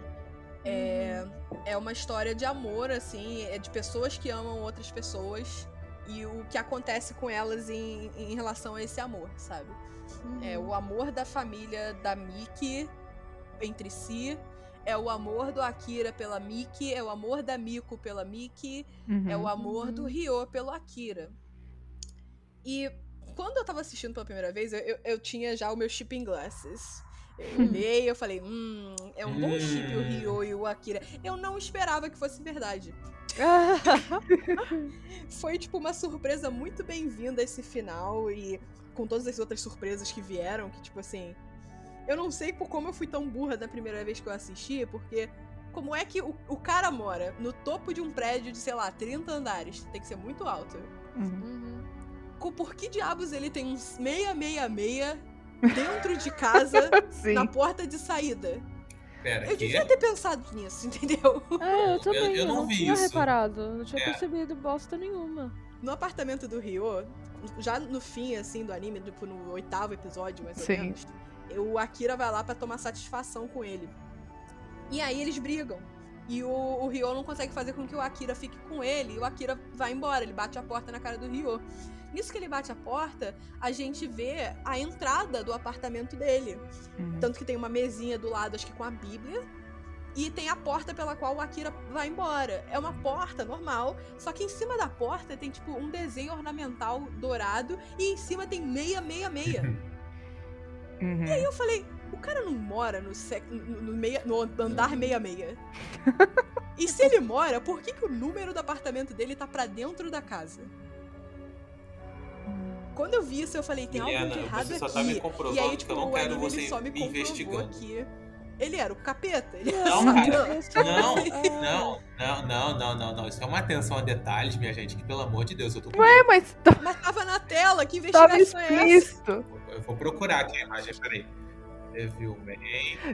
É, é uma história de amor, assim, é de pessoas que amam outras pessoas e o que acontece com elas em, em relação a esse amor, sabe? Uhum. É o amor da família da Miki entre si. É o amor do Akira pela Miki. É o amor da Miko pela Miki. Uhum. É o amor do Uhum. Ryo pelo Akira. E quando eu tava assistindo pela primeira vez, eu, eu, eu tinha já o meu shipping glasses. Eu olhei eu falei, hum, é um bom chip o Hum. Ryo e o Akira. Eu não esperava que fosse verdade. (laughs) Foi, tipo, uma surpresa muito bem-vinda esse final e com todas as outras surpresas que vieram, que, tipo assim. Eu não sei por como eu fui tão burra da primeira vez que eu assisti, porque. Como é que o, o cara mora no topo de um prédio de, sei lá, 30 andares? Tem que ser muito alto. Uhum. Uhum. Por que diabos ele tem uns 666 dentro de casa, (laughs) na porta de saída? Pera, Eu que? devia ter pensado nisso, entendeu? É, eu também, eu eu, não não, vi tinha isso. reparado, não tinha É. percebido bosta nenhuma. No apartamento do Ryo, já no fim, assim, do anime, tipo, no oitavo episódio, mais ou Sim. menos, o Akira vai lá pra tomar satisfação com ele. E aí eles brigam. E o, o Ryo não consegue fazer com que o Akira fique com ele, e o Akira vai embora, ele bate a porta na cara do Ryo. Nisso que ele bate a porta, a gente vê a entrada do apartamento dele. Uhum. Tanto que tem uma mesinha do lado, acho que com a Bíblia. E tem a porta pela qual o Akira vai embora. É uma porta normal, só que em cima da porta tem tipo um desenho ornamental dourado e em cima tem 666. (laughs) Uhum. e eu falei, o cara não mora no, sec... no, meia... no andar 66. (laughs) e se ele mora, por que, que o número do apartamento dele tá pra dentro da casa? Quando eu vi isso, eu falei, tem algo de errado você só aqui. tá me e aí, que tipo, eu não o quero você só me comprovou investigando. que ele era o capeta. Ele era Não, cara. Não, (laughs) É. não, não, não, não, não, não. Isso é uma atenção a detalhes, minha gente, que pelo amor de Deus, eu tô com É, mas tá- Mas tava na tela, que tava investigação é essa? explícito. Eu vou procurar aqui a imagem, peraí. Devil May.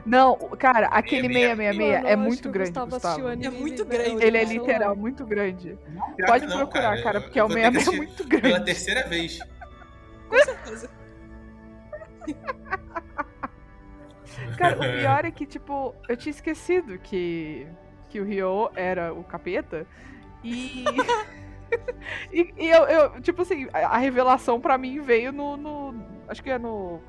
Não, cara, aquele Meia, 666 Mano, eu é muito grande, Gustavo anime É muito grande. Ele é no literal, muito grande. Pode não, procurar, cara, porque é o vou ter que 666 é muito Pela grande. terceira vez. Com certeza. (laughs) Cara, o pior é que, tipo, eu tinha esquecido que, que o Ryo era o capeta. E. (laughs) (laughs) e, e eu, eu, tipo assim, a, a revelação pra mim veio no, no- Acho que é no.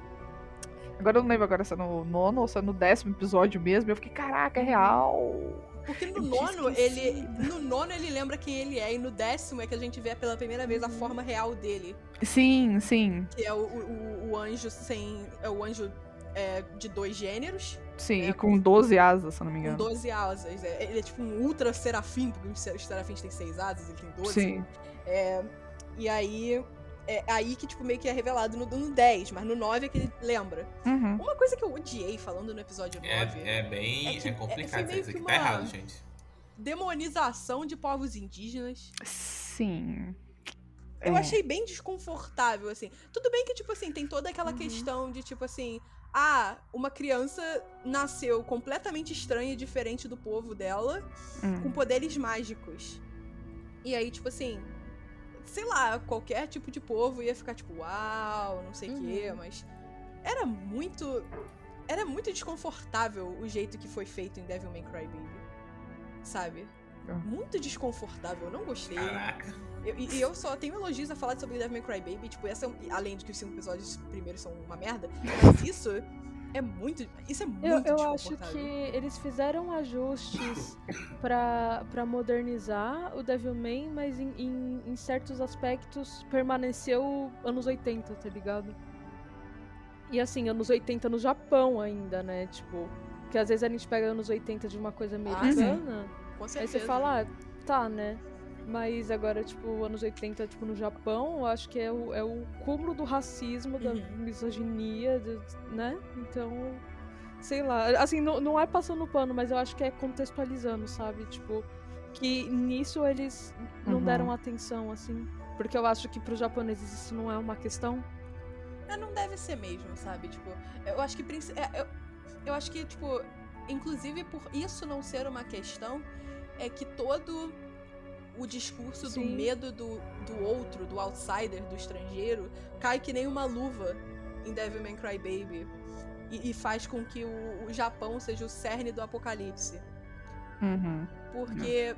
Agora eu não lembro agora se é no nono ou se é no décimo episódio mesmo. Eu fiquei, caraca, é real. Porque no nono, ele. No nono ele lembra quem ele é, e no décimo é que a gente vê pela primeira vez a Uhum. forma real dele. Sim, sim. Que é o, o, o anjo sem. É o anjo é, de dois gêneros, Sim, É, e com 12 asas, se eu não me com engano. 12 asas. É, Ele é tipo um ultra serafim, porque os serafins têm seis asas, ele tem 12. Sim. É, e aí. É aí que, tipo, meio que é revelado no, no 10, mas no 9 é que ele lembra. Uhum. Uma coisa que eu odiei falando no episódio 9 É, é bem. É É, que- é- complicado foi isso meio aqui. que Tá uma- errado, gente. demonização de povos indígenas. Sim. Eu É. achei bem desconfortável, assim. Tudo bem que, tipo assim, tem toda aquela Uhum. questão de, tipo assim, ah, uma criança nasceu completamente estranha e diferente do povo dela, Hum. com poderes mágicos. E aí, tipo assim, sei lá, qualquer tipo de povo ia ficar, tipo, uau, não sei o quê, Uhum. mas era muito. Era muito desconfortável o jeito que foi feito em Devil May Cry Baby. Sabe? Ah. Muito desconfortável, eu não gostei. Caraca. Eu- e, eu só tenho elogios a falar sobre Devil May Cry Baby, tipo, essa, é um- além de que os cinco episódios primeiros são uma merda, mas (laughs) isso é muito, isso é muito Eu, eu acho que eles fizeram ajustes (laughs) pra, pra modernizar o Devilman, mas em, em, em certos aspectos permaneceu anos 80, tá ligado? E assim, anos 80 no Japão ainda, né? Tipo, que às vezes a gente pega anos 80 de uma coisa Ah, americana, Com aí você fala, ah, tá, né? Mas agora, tipo, anos 80, tipo, no Japão, eu acho que é o, é o cúmulo do racismo, da Uhum. misoginia, do- né? Então, sei lá. Assim, não, não é passando pano, mas eu acho que é contextualizando, sabe? Tipo, que nisso eles não Uhum. deram atenção, assim. Porque eu acho que pros japoneses isso não é uma questão. É, não deve ser mesmo, sabe? Tipo, eu acho que. é, eu, eu acho que, tipo, inclusive por isso não ser uma questão, é que todo o discurso do Sim. medo do, do outro, do outsider, do estrangeiro, cai que nem uma luva em Devil May Cry Baby. E, e faz com que o, o Japão seja o cerne do apocalipse. Uhum. Porque.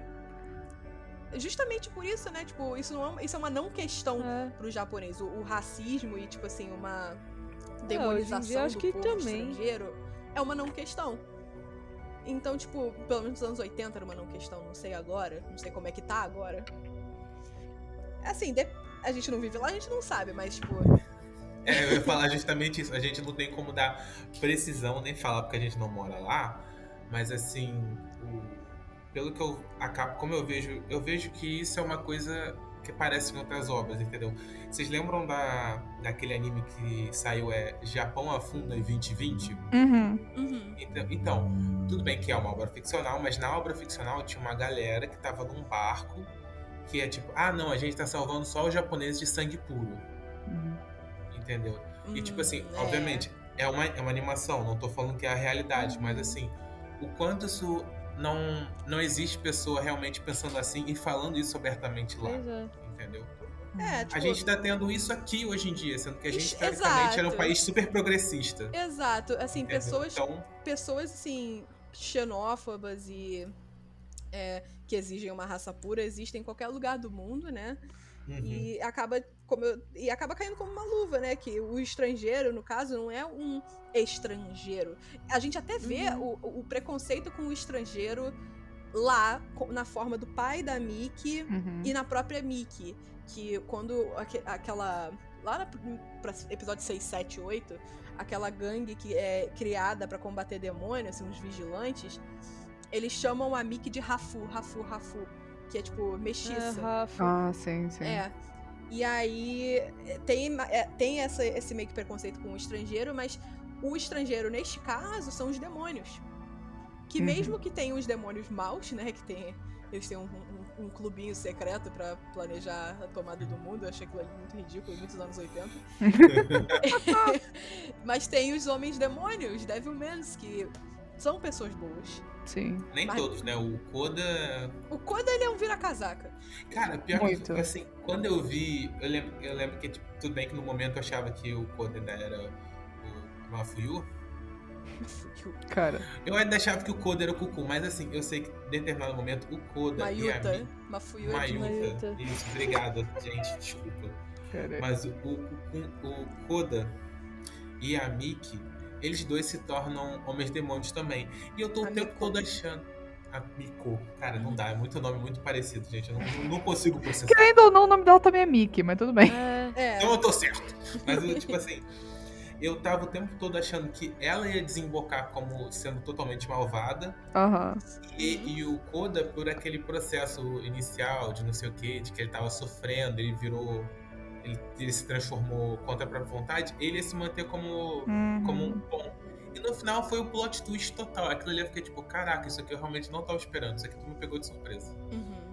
Justamente por isso, né? Tipo, isso, não é, uma- isso é uma não questão É. pro japonês. O, o racismo e, tipo assim, uma em demonização dia do povo também. estrangeiro é uma não questão. Então, tipo, pelo menos nos anos 80 era uma não questão, não sei agora, não sei como é que tá agora. Assim, a gente não vive lá, a gente não sabe, mas, tipo, É, eu ia falar justamente isso. A gente não tem como dar precisão nem falar porque a gente não mora lá. Mas assim, pelo que eu acabo, como eu vejo, eu vejo que isso é uma coisa que aparece em outras obras, entendeu? Vocês lembram da, daquele anime que saiu é Japão Afunda em 2020? Uhum. uhum, Então, então, tudo bem que é uma obra ficcional, mas na obra ficcional tinha uma galera que tava num barco que é tipo, ah não, a gente tá salvando só os japoneses de sangue puro, Uhum. entendeu? E tipo assim, Hum, é. obviamente, é uma, é uma animação, não tô falando que é a realidade, mas assim, o quanto isso não, não existe pessoa realmente pensando assim e falando isso abertamente lá, é. entendeu? É, tipo, A gente tá tendo isso aqui hoje em dia, sendo que a gente, teoricamente, era um país super progressista. Exato, assim, entendeu? pessoas Então, pessoas assim xenófobas e é, que exigem uma raça pura existem em qualquer lugar do mundo, né? Uhum. E acaba como eu- e acaba caindo como uma luva, né? Que o estrangeiro, no caso, não é um estrangeiro. A gente até vê o, o preconceito com o estrangeiro lá na forma do pai da Mickey Uhum. e na própria Mickey, que quando aque- aquela. Lá pra episódio 6, 7, 8, aquela gangue que é criada pra combater demônios, assim, os vigilantes, eles chamam a Mickey de Rafu, Rafu, Rafu, que é tipo É, mestiça. Rafa. Ah, sim, sim. É. E aí é, tem, é, tem essa, esse meio que preconceito com o estrangeiro, mas o estrangeiro, neste caso, são os demônios. Que Uhum. mesmo que tenham os demônios maus, né? Que tem. Eles têm um, um- um clubinho secreto pra planejar a tomada do mundo. Eu achei aquilo ali muito ridículo, muitos anos 80. (laughs) (laughs) (laughs) Mas tem os homens demônios, Devilmans, que são pessoas boas. Sim. Nem Mas- todos, né? O Koda. O Koda, ele é um vira-casaca. Cara, pior Muito. que, assim, quando eu vi. Eu lembro, eu lembro que, tipo, tudo bem que no momento eu achava que o Koda ainda era o Mafuyu. Mafuyu. Cara, Eu ainda achava que o Koda era o Cucu, mas assim, eu sei que em determinado momento o Koda e a Mayuta. Mi... Mafuyu é Mayuta. Mayuta. Isso, obrigado, gente, desculpa. cara. Mas o, o, o Koda e a Miki, eles dois se tornam homens demônios também. E eu tô o A tempo Miko. todo achando. A Miko. Cara, não dá, é muito nome muito parecido, gente. Eu não, não consigo processar. Querendo ou não, o nome dela também é Mickey, mas tudo bem. É, É, Então eu tô certo. Mas eu, tipo assim, eu tava o tempo todo achando que ela ia desembocar como sendo totalmente malvada. Aham. E, e o Koda, por aquele processo inicial de não sei o que, de que ele tava sofrendo, ele virou. Ele, ele se transformou contra a própria vontade, ele ia se manter como, Uhum. como um bom. E no final foi o plot twist total. Aquilo ali eu fiquei tipo, caraca, isso aqui eu realmente não tava esperando. Isso aqui tu me pegou de surpresa. uhum.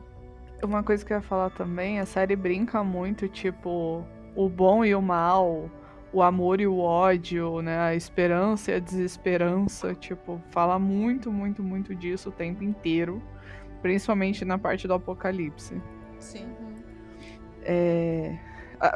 Uma coisa que eu ia falar também, a série brinca muito, tipo, o bom e o mal, o amor e o ódio, né? A esperança e a desesperança, tipo, fala muito, muito, muito disso o tempo inteiro. Principalmente na parte do apocalipse. Sim. uhum. É,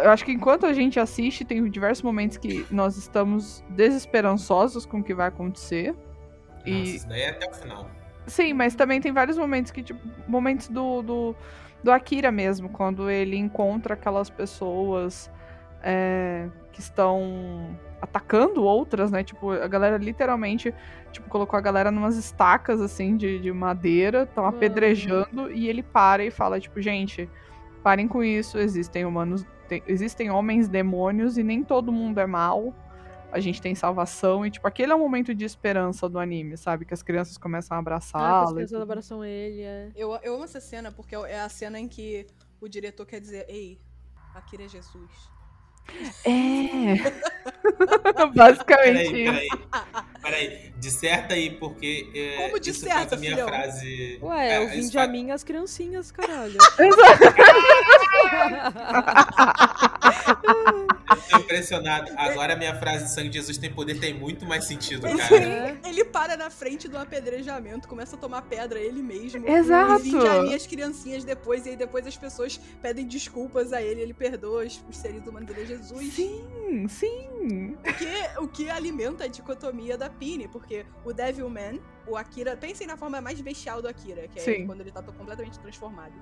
Eu acho que enquanto a gente assiste, tem diversos momentos que nós estamos desesperançosos com o que vai acontecer. Nossa, E isso daí é até o final. Sim, mas também tem vários momentos que, tipo, momentos do, do, do Akira mesmo, quando ele encontra aquelas pessoas é, que estão atacando outras, né? Tipo, a galera literalmente, tipo, colocou a galera numas estacas, assim, de, de madeira, estão Uhum. apedrejando, e ele para e fala, tipo, gente, parem com isso, existem humanos, tem- existem homens demônios e nem todo mundo é mal. A gente tem salvação e, tipo, aquele é o momento de esperança do anime, sabe? Que as crianças começam a Ah, que as abraçá-lo. e crianças abraçam ele, é. Eu, eu amo essa cena porque é a cena em que o diretor quer dizer: Ei, Akira é Jesus. É. (laughs) Basicamente Peraí, isso. peraí. Peraí, disserta aí, porque. É, Como isso disserta, faz a minha filhão? frase. Ué, é, eu isso vim de faz- a mim as criancinhas, caralho. (laughs) Eu tô impressionado. Agora a minha frase de sangue de Jesus tem poder tem muito mais sentido, Ele, cara. É. (laughs) ele para na frente do apedrejamento, começa a tomar pedra ele mesmo. Exato. E vinde a mim as criancinhas depois, e aí depois as pessoas pedem desculpas a ele, ele perdoa os, os seres humanos dele, é Jesus. Sim, sim. O que, o que alimenta a dicotomia da Pini, porque o Devilman, o Akira, pensem na forma mais bestial do Akira, que é Sim. quando ele tá completamente transformado.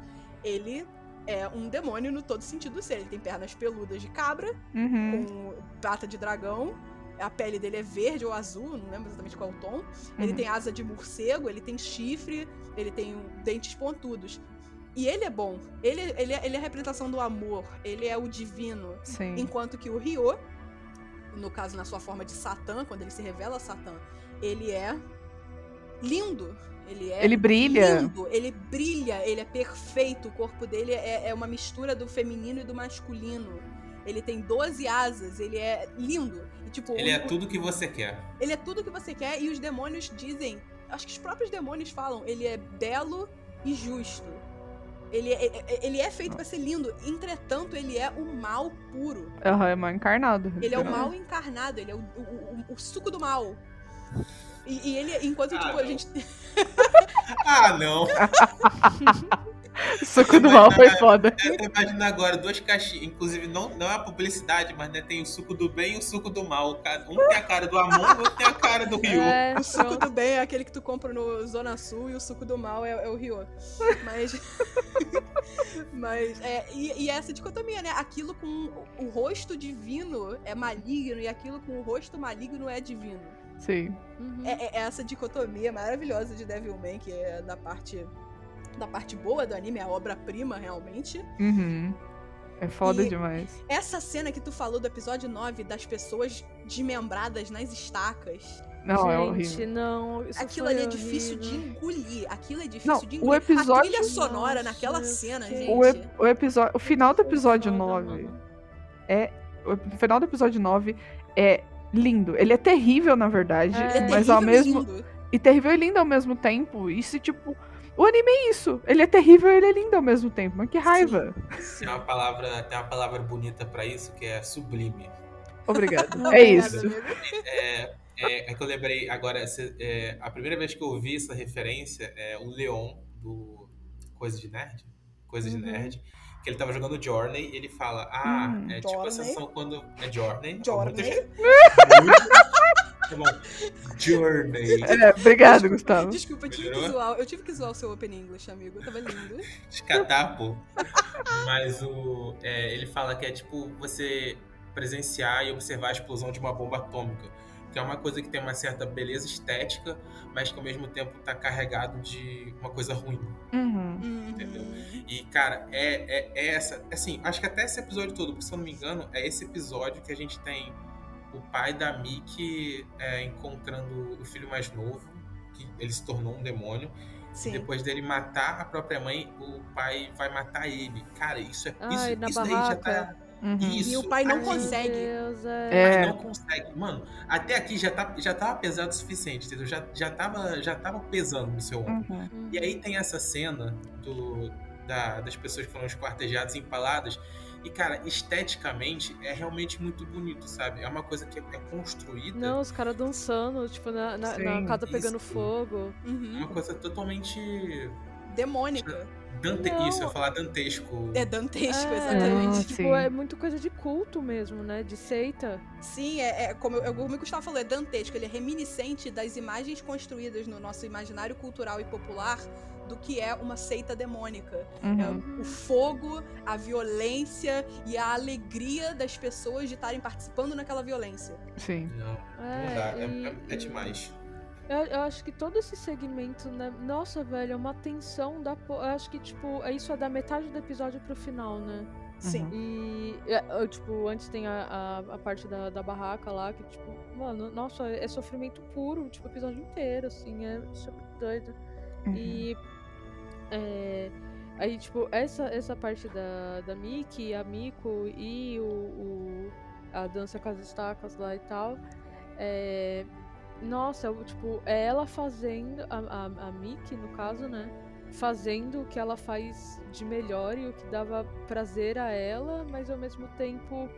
Ele é um demônio no todo sentido do ser. Ele tem pernas peludas de cabra, Uhum. com pata de dragão. A pele dele é verde ou azul, não lembro exatamente qual é o tom. Ele Uhum. tem asa de morcego, ele tem chifre, ele tem dentes pontudos. E ele é bom. Ele, ele, é- ele é a representação do amor. Ele é o divino. Sim. Enquanto que o Ryo, no caso na sua forma de Satã, quando ele se revela Satã, ele é lindo. Ele é Ele brilha. lindo, ele brilha, ele é perfeito. O corpo dele é, é uma mistura do feminino e do masculino. Ele tem 12 asas, ele é lindo. E, tipo, Ele é o- tudo que você quer. ele é tudo que você quer e os demônios dizem. Acho que os próprios demônios falam, ele é belo e justo. Ele é, é- ele é feito pra ser lindo, entretanto, ele é o mal puro. Aham, é mal encarnado. Ele é o mal encarnado, ele é o, o- o- o suco do mal. E, e ele, enquanto Ah, tipo, a não. gente. (laughs) (laughs) Ah, não. (laughs) (laughs) Suco do mal foi foda. Eu tô imaginando agora duas caixinhas. Inclusive, não, não é a publicidade, mas né, tem o suco do bem e o suco do mal. Um tem a cara do Amon, o outro tem a cara do Ryu. É, O suco do bem é aquele que tu compra no Zona Sul e o suco do mal é, é o Rio. Mas. (laughs) Mas. É, e, e essa dicotomia, né? Aquilo com o, o rosto divino é maligno e aquilo com o rosto maligno é divino. Sim. Uhum. É, é essa dicotomia maravilhosa de Devilman, que é da parte. Da parte boa do anime, é a obra-prima, realmente. Uhum. É foda E- demais. Essa cena que tu falou do episódio 9, das pessoas desmembradas nas estacas. Não, é Gente, horrível. não. Isso Aquilo ali é difícil de horrível. engolir. Aquilo é difícil Não, de o engolir. episódio- A trilha sonora Nossa, naquela cena, gente. O, ep- o episódio, o final do episódio foda, 9 mano. é o final do episódio 9 é lindo. Ele é terrível, na verdade, É. É mas ao terrível e mesmo lindo. e terrível e lindo ao mesmo tempo. E se tipo, o anime é isso. Ele é terrível e ele é lindo ao mesmo tempo. Mas que raiva. Tem uma palavra, tem uma palavra bonita pra isso que é sublime. Obrigado. (laughs) É isso. É, é, é que eu lembrei agora, é, a primeira vez que eu vi essa referência é o Leon do Coisa de Nerd. Coisa de Uhum. Nerd. Que ele tava jogando Journey e ele fala: Ah, Hum, é tipo a sensação quando. É Journey. Journey. (laughs) (laughs) Journey. É, obrigado, Gustavo. Desculpa, eu tive, que Melhorou? zoar, eu tive que zoar o seu Open English, amigo. Tava lindo. (laughs) Descatar, pô. Mas o, é, ele fala que é tipo você presenciar e observar a explosão de uma bomba atômica. Que é uma coisa que tem uma certa beleza estética, mas que ao mesmo tempo tá carregado de uma coisa ruim. Uhum. Uhum. Entendeu? E, cara, é, é, é essa. Assim, acho que até esse episódio todo, porque se eu não me engano, é esse episódio que a gente tem o pai da Mickey é, encontrando o filho mais novo, que ele se tornou um demônio. E Sim. depois dele matar a própria mãe, o pai vai matar ele. Cara, isso é. Ai, isso na isso daí já tá. Uhum. Isso. E o pai não consegue. Deus, é. É. Mas não consegue. Mano, até aqui já, tá, já tava pesado o suficiente, entendeu? Já, já, tava, já tava pesando no seu ombro. Uhum. Uhum. E aí tem essa cena do, da- das pessoas que foram esquartejadas e empaladas. E, cara, esteticamente é realmente muito bonito, sabe? É uma coisa que é, é construída. Não, os caras dançando, tipo, na, na, na Sim, casa pegando isso. fogo. Uhum. Uma coisa totalmente. Demônica. Dante... Não. Isso, eu ia falar dantesco. É dantesco, É, exatamente. Ah, tipo, sim. é muito coisa de culto mesmo, né? De seita. Sim, é, é como, eu- como o Gustavo falou, é dantesco. Ele é reminiscente das imagens construídas no nosso imaginário cultural e popular do que é uma seita demônica. É Uhum. o fogo, a violência e a alegria das pessoas de estarem participando naquela violência. Não, Sim. não dá. É, e- é- é demais. Eu, eu acho que todo esse segmento, né? Nossa, velho, é uma tensão da. po- Eu acho que, tipo, é isso é da metade do episódio pro final, né? Sim. Uhum. E, é, eu, tipo, antes tem a, a, a parte da, da barraca lá, que, tipo, mano, nossa, é sofrimento puro, tipo, o episódio inteiro, assim, é super doido. Uhum. E. é, aí, tipo, essa, essa parte da, da Mickey, a Miko e o, o- a dança com as estacas lá e tal. É, nossa, tipo, é ela fazendo, a, a, a Mickey, no caso, né? Fazendo o que ela faz de melhor e o que dava prazer a ela, mas ao mesmo tempo.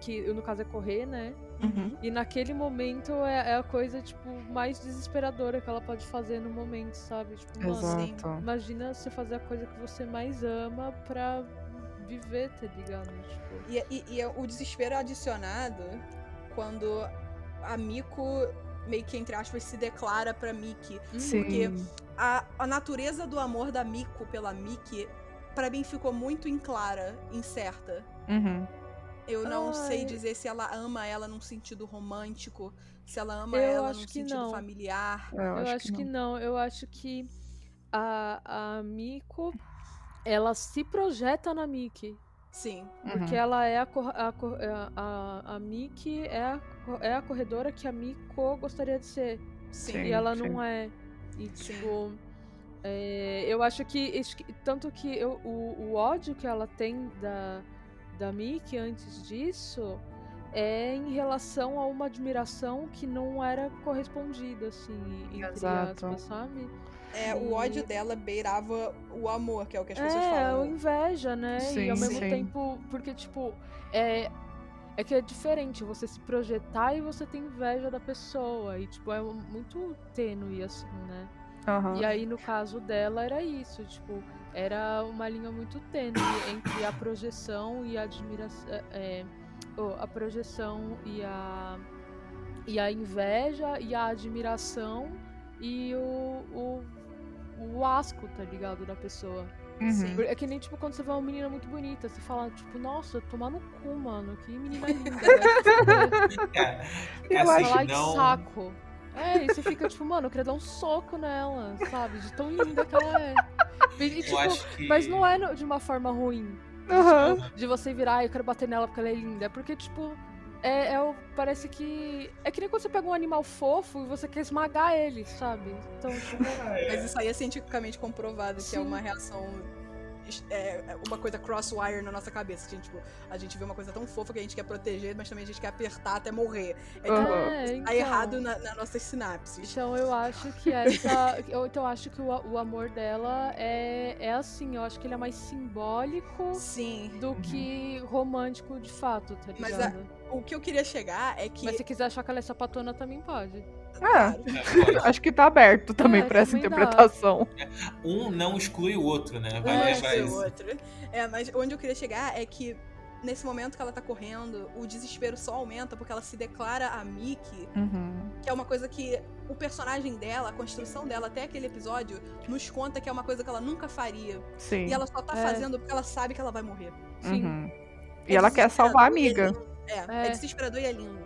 Que no caso é correr, né? Uhum. E naquele momento é, é a coisa, tipo, mais desesperadora que ela pode fazer no momento, sabe? Tipo, mano, imagina você fazer a coisa que você mais ama pra viver, tá ligado? Tipo, E, e- e é o desespero adicionado quando a Miko, meio que entre aspas, se declara pra Miki. Sim. Porque a, a natureza do amor da Miko pela Miki, pra mim ficou muito inclara, incerta. Uhum. Eu não sei Ai. dizer se ela ama ela num sentido romântico, se ela ama Eu ela acho num que sentido não. familiar. Eu, eu acho, que, não. Eu acho que a, a Miko, ela se projeta na Miki. Sim. Porque Uhum. ela é a, cor- a, a, a, Miki é a, é a corredora que a Miko gostaria de ser. Sim. Sim. E ela não é. E, Sim. tipo. é, eu acho que. acho que- Tanto que eu- o, o ódio que ela tem da, da Mickey antes disso é em relação a uma admiração que não era correspondida, assim, entre Exato. aspas, sabe? É, o ódio dela beirava o amor, que é o que as pessoas é, falam. a inveja, né? e ao Sim, mesmo sim. tempo, porque, tipo, é. É que é diferente você se projetar e você ter inveja da pessoa. E, tipo, é muito tênue, assim, né? Aham. E aí, no caso dela, era isso, tipo, era uma linha muito tênue entre a projeção e a admiração. É, oh, a projeção e a. E a inveja e a admiração e o, o, o asco, tá ligado? Da pessoa. Uhum. É que nem, tipo, quando você vê uma menina muito bonita, você fala, tipo, nossa, tomar no cu, mano, que menina linda, vai (laughs) Cara, Eu assim, ai, que não. saco. É, e você fica tipo, mano, eu queria dar um soco nela, sabe? De tão linda que ela é. E, Eu tipo, acho que. mas não é de uma forma ruim. Aham. De você virar, "Ai, eu quero bater nela porque ela é linda. É porque, tipo, é, é o- parece que. É que nem quando você pega um animal fofo e você quer esmagar ele, sabe? Então, tipo, (laughs) Mas isso aí é cientificamente comprovado, que é Sim. uma reação. É é uma coisa crosswire na nossa cabeça. Que a, gente, tipo, a gente vê uma coisa tão fofa que a gente quer proteger, mas também a gente quer apertar até morrer. É, tipo, é, tá então. errado na, nas nossas sinapses. Então eu acho que essa. (laughs) eu, então eu acho que o, o amor dela é, é assim, eu acho que ele é mais simbólico Sim. do que romântico de fato, tá Mas ligado? O que eu queria chegar é que. Mas se quiser achar que ela é sapatona, também pode. É. É, (laughs) acho que tá aberto também É, pra essa também dá. interpretação. Um não exclui o outro, né? Vai Um lembrar exclui o isso. outro. É, mas onde eu queria chegar é que nesse momento que ela tá correndo, o desespero só aumenta porque ela se declara a Mickey, Uhum. que é uma coisa que o personagem dela, a construção dela até aquele episódio, nos conta que é uma coisa que ela nunca faria. Sim. E ela só tá É. fazendo porque ela sabe que ela vai morrer. Sim. Uhum. É E ela quer salvar a é amiga. É, é, É. desesperador e é lindo.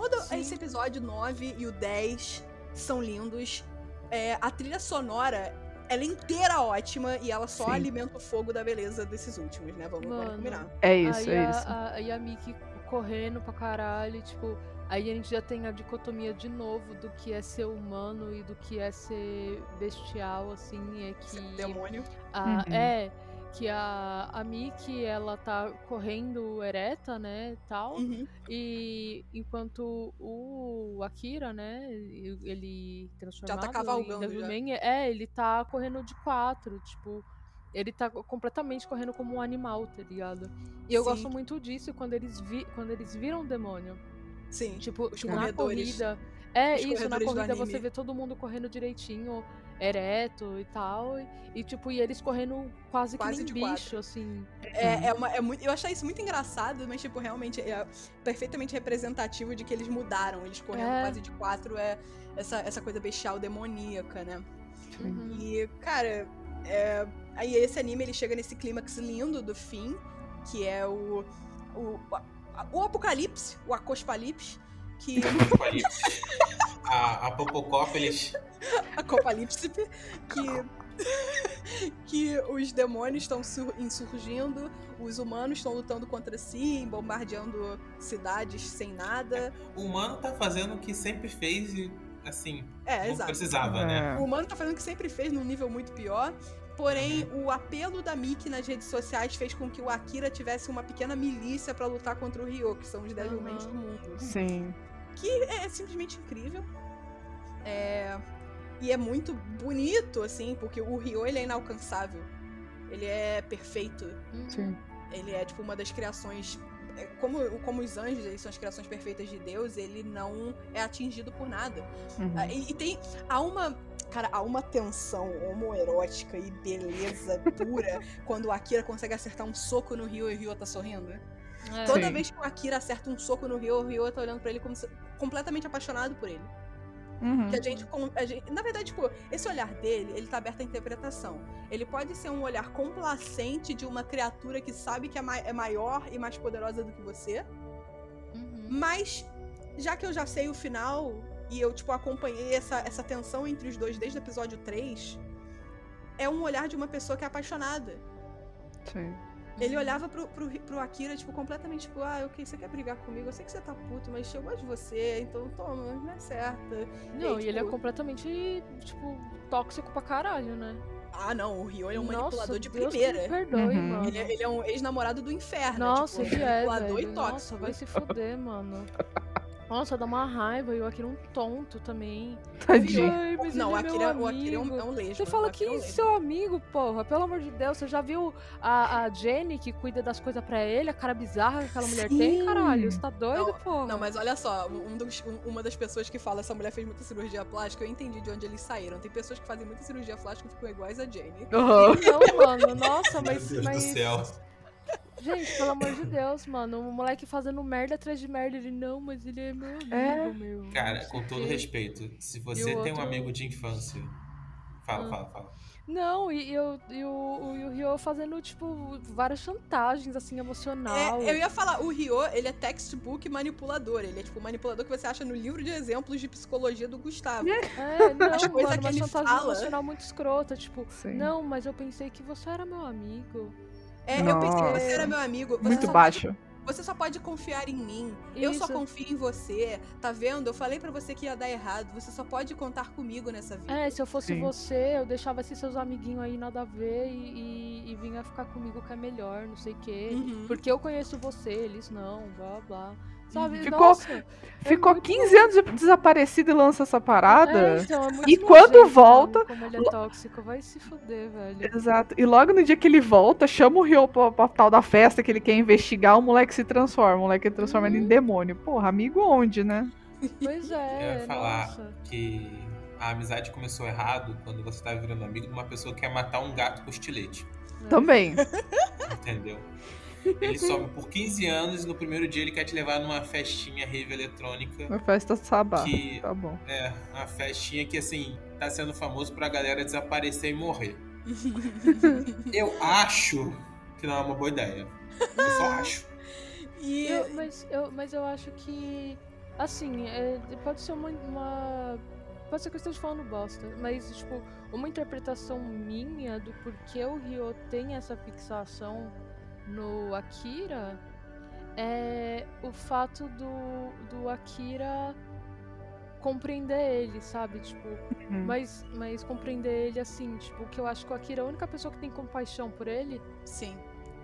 Todo Sim. esse episódio 9 e o 10 são lindos. É, a trilha sonora, ela é inteira ótima e ela só Sim. alimenta o fogo da beleza desses últimos, né? Vamos, vamos combinar. É isso, aí é a, isso. A, aí a Mickey correndo pra caralho, tipo. Aí a gente já tem a dicotomia de novo do que é ser humano e do que é ser bestial, assim, é que. Demônio. A, Uhum. É, que a, a Mickey, ela tá correndo ereta, né, tal. Uhum. E enquanto o Akira, né, ele transformado cavalgando em já. Devilman, é, ele tá correndo de quatro, tipo, ele tá completamente correndo como um animal, tá ligado? E eu Sim. gosto muito disso quando eles vi, quando eles viram o demônio. Sim. Tipo, na corrida. É, Os isso, na corrida você vê todo mundo correndo direitinho, ereto e tal. E, e, tipo, e eles correndo quase, Quase que de nem quatro. bicho, assim. É, é uma, é muito, eu achei isso muito engraçado, mas, tipo, realmente é perfeitamente representativo de que eles mudaram. Eles correndo É. quase de quatro é essa, essa coisa bestial demoníaca, né? Uhum. E, cara, é, aí esse anime ele chega nesse clímax lindo do fim, que é o. O, o apocalipse, o acospalipse, que. (laughs) (laughs) A, a Popocópolis. Apocalipse, que. que os demônios estão sur- insurgindo, os humanos estão lutando contra si, bombardeando cidades sem nada. O humano tá fazendo o que sempre fez e, assim, É, não exato. precisava, né? O humano tá fazendo o que sempre fez num nível muito pior. Porém, o apelo da Mickey nas redes sociais fez com que o Akira tivesse uma pequena milícia pra lutar contra o Ryo, que são os Devilmen Aham. do mundo. Sim. Que é simplesmente incrível. É, E é muito bonito, assim, porque o Ryo ele é inalcançável. Ele é perfeito. Uhum. Sim. Ele é, tipo, uma das criações. é, Como, como os anjos, eles são as criações perfeitas de Deus, ele não é atingido por nada. Uhum. Ah, E, e tem. Há uma. Cara, há uma tensão homoerótica e beleza pura (laughs) quando o Akira consegue acertar um soco no Ryo e o Ryo tá sorrindo. É. Toda Sim. vez que o Akira acerta um soco no Ryo, o Ryo tá olhando pra ele como se- completamente apaixonado por ele. Uhum. Que a gente, a gente- Na verdade, tipo, esse olhar dele, ele tá aberto à interpretação. Ele pode ser um olhar complacente de uma criatura que sabe que é, mai- é maior e mais poderosa do que você. Uhum. Mas, já que eu já sei o final, e eu, tipo, acompanhei essa, essa tensão entre os dois desde o episódio 3, é um olhar de uma pessoa que é apaixonada. Sim. Ele olhava pro, pro, pro Akira, tipo, completamente, tipo, ah, ok, você quer brigar comigo? Eu sei que você tá puto, mas eu gosto de você, então toma, não é certa. Não, e ele é tipo- completamente, tipo, tóxico pra caralho, né? Ah, não, o Ryo ele é um Nossa, manipulador de Deus primeira. Me perdoe, Uhum. mano. Ele, é- ele é um ex-namorado do inferno. Nossa, tipo, ele é, manipulador velho. e Nossa, tóxico. vai se fuder, mano. (laughs) Nossa, dá uma raiva. E o Akira é um tonto também. Tadinho. Ai, mas Não, o ele é Akira, meu o Akira é um, é um lesbo. Você fala Akira é que um lesbo. seu amigo, porra, pelo amor de Deus, você já viu a, a Jenny que cuida das coisas pra ele, a cara bizarra que aquela mulher tem, Sim. caralho? Você tá doido, Não, porra? Não, mas olha só, um dos- um- uma das pessoas que fala essa mulher fez muita cirurgia plástica, eu entendi de onde eles saíram. Tem pessoas que fazem muita cirurgia plástica e ficam iguais a Jenny. Uhum. (laughs) Não, mano, nossa, Meu mas. Deus mas... do céu. Gente, pelo amor de Deus, mano. O moleque fazendo merda atrás de merda. Ele, não, mas ele é meu amigo, É. meu. Cara, com todo o quê." respeito, se você tem um amigo de infância. Fala, Ah. fala, fala. Não, e, eu- e o, e o Ryo fazendo, tipo, várias chantagens, assim, emocional. É, eu ia falar, o Ryo, ele é textbook manipulador. Ele é tipo o manipulador que você acha no livro de exemplos de psicologia do Gustavo. É, (laughs) não, As coisas mano, que uma ele chantagem fala. emocional muito escrota, tipo, Sim. não, mas eu pensei que você era meu amigo. É, eu pensei que Nossa. você era meu amigo. Você Muito baixo. Você só pode confiar em mim. Eu só Isso. confio em você. Tá vendo? Eu falei pra você que ia dar errado. Você só pode contar comigo nessa vida. É, se eu fosse Sim. você, eu deixava esses seus amiguinhos aí nada a ver e, e, e vinha ficar comigo que é melhor, não sei o quê. Uhum. Porque eu conheço você, eles não, blá blá. Sabe? Ficou- Nossa, é Ficou muito 15 anos de- desaparecido e lança essa parada. É, então, é muito E quando nojento, volta- Como ele é tóxico, vai se fuder, velho. Exato. E logo no dia que ele volta, chama o Ryo pra, pra tal da festa que ele quer investigar, o moleque se transforma. O moleque se transforma ele em Uhum. demônio. Porra, amigo onde, né? Pois Eu é, ia falar nossa. que a amizade começou errado quando você tá virando amigo de uma pessoa que quer matar um gato com estilete. Também. Entendeu? Ele (laughs) some por 15 anos e no primeiro dia ele quer te levar numa festinha rave eletrônica. Uma festa sabá. Que- Tá bom. É, uma festinha que assim, tá sendo famoso pra galera desaparecer e morrer. (laughs) Eu acho que não é uma boa ideia. Eu só acho. (laughs) E Eu- mas, eu, mas eu acho que. Assim, é, pode ser uma, uma- Pode ser que eu esteja falando bosta, mas, tipo, uma interpretação minha do porquê o Ryo tem essa fixação no Akira é o fato do, do Akira compreender ele, sabe? Tipo, Hum. mas, mas compreender ele assim, tipo, que eu acho que o Akira é a única pessoa que tem compaixão por ele. sim,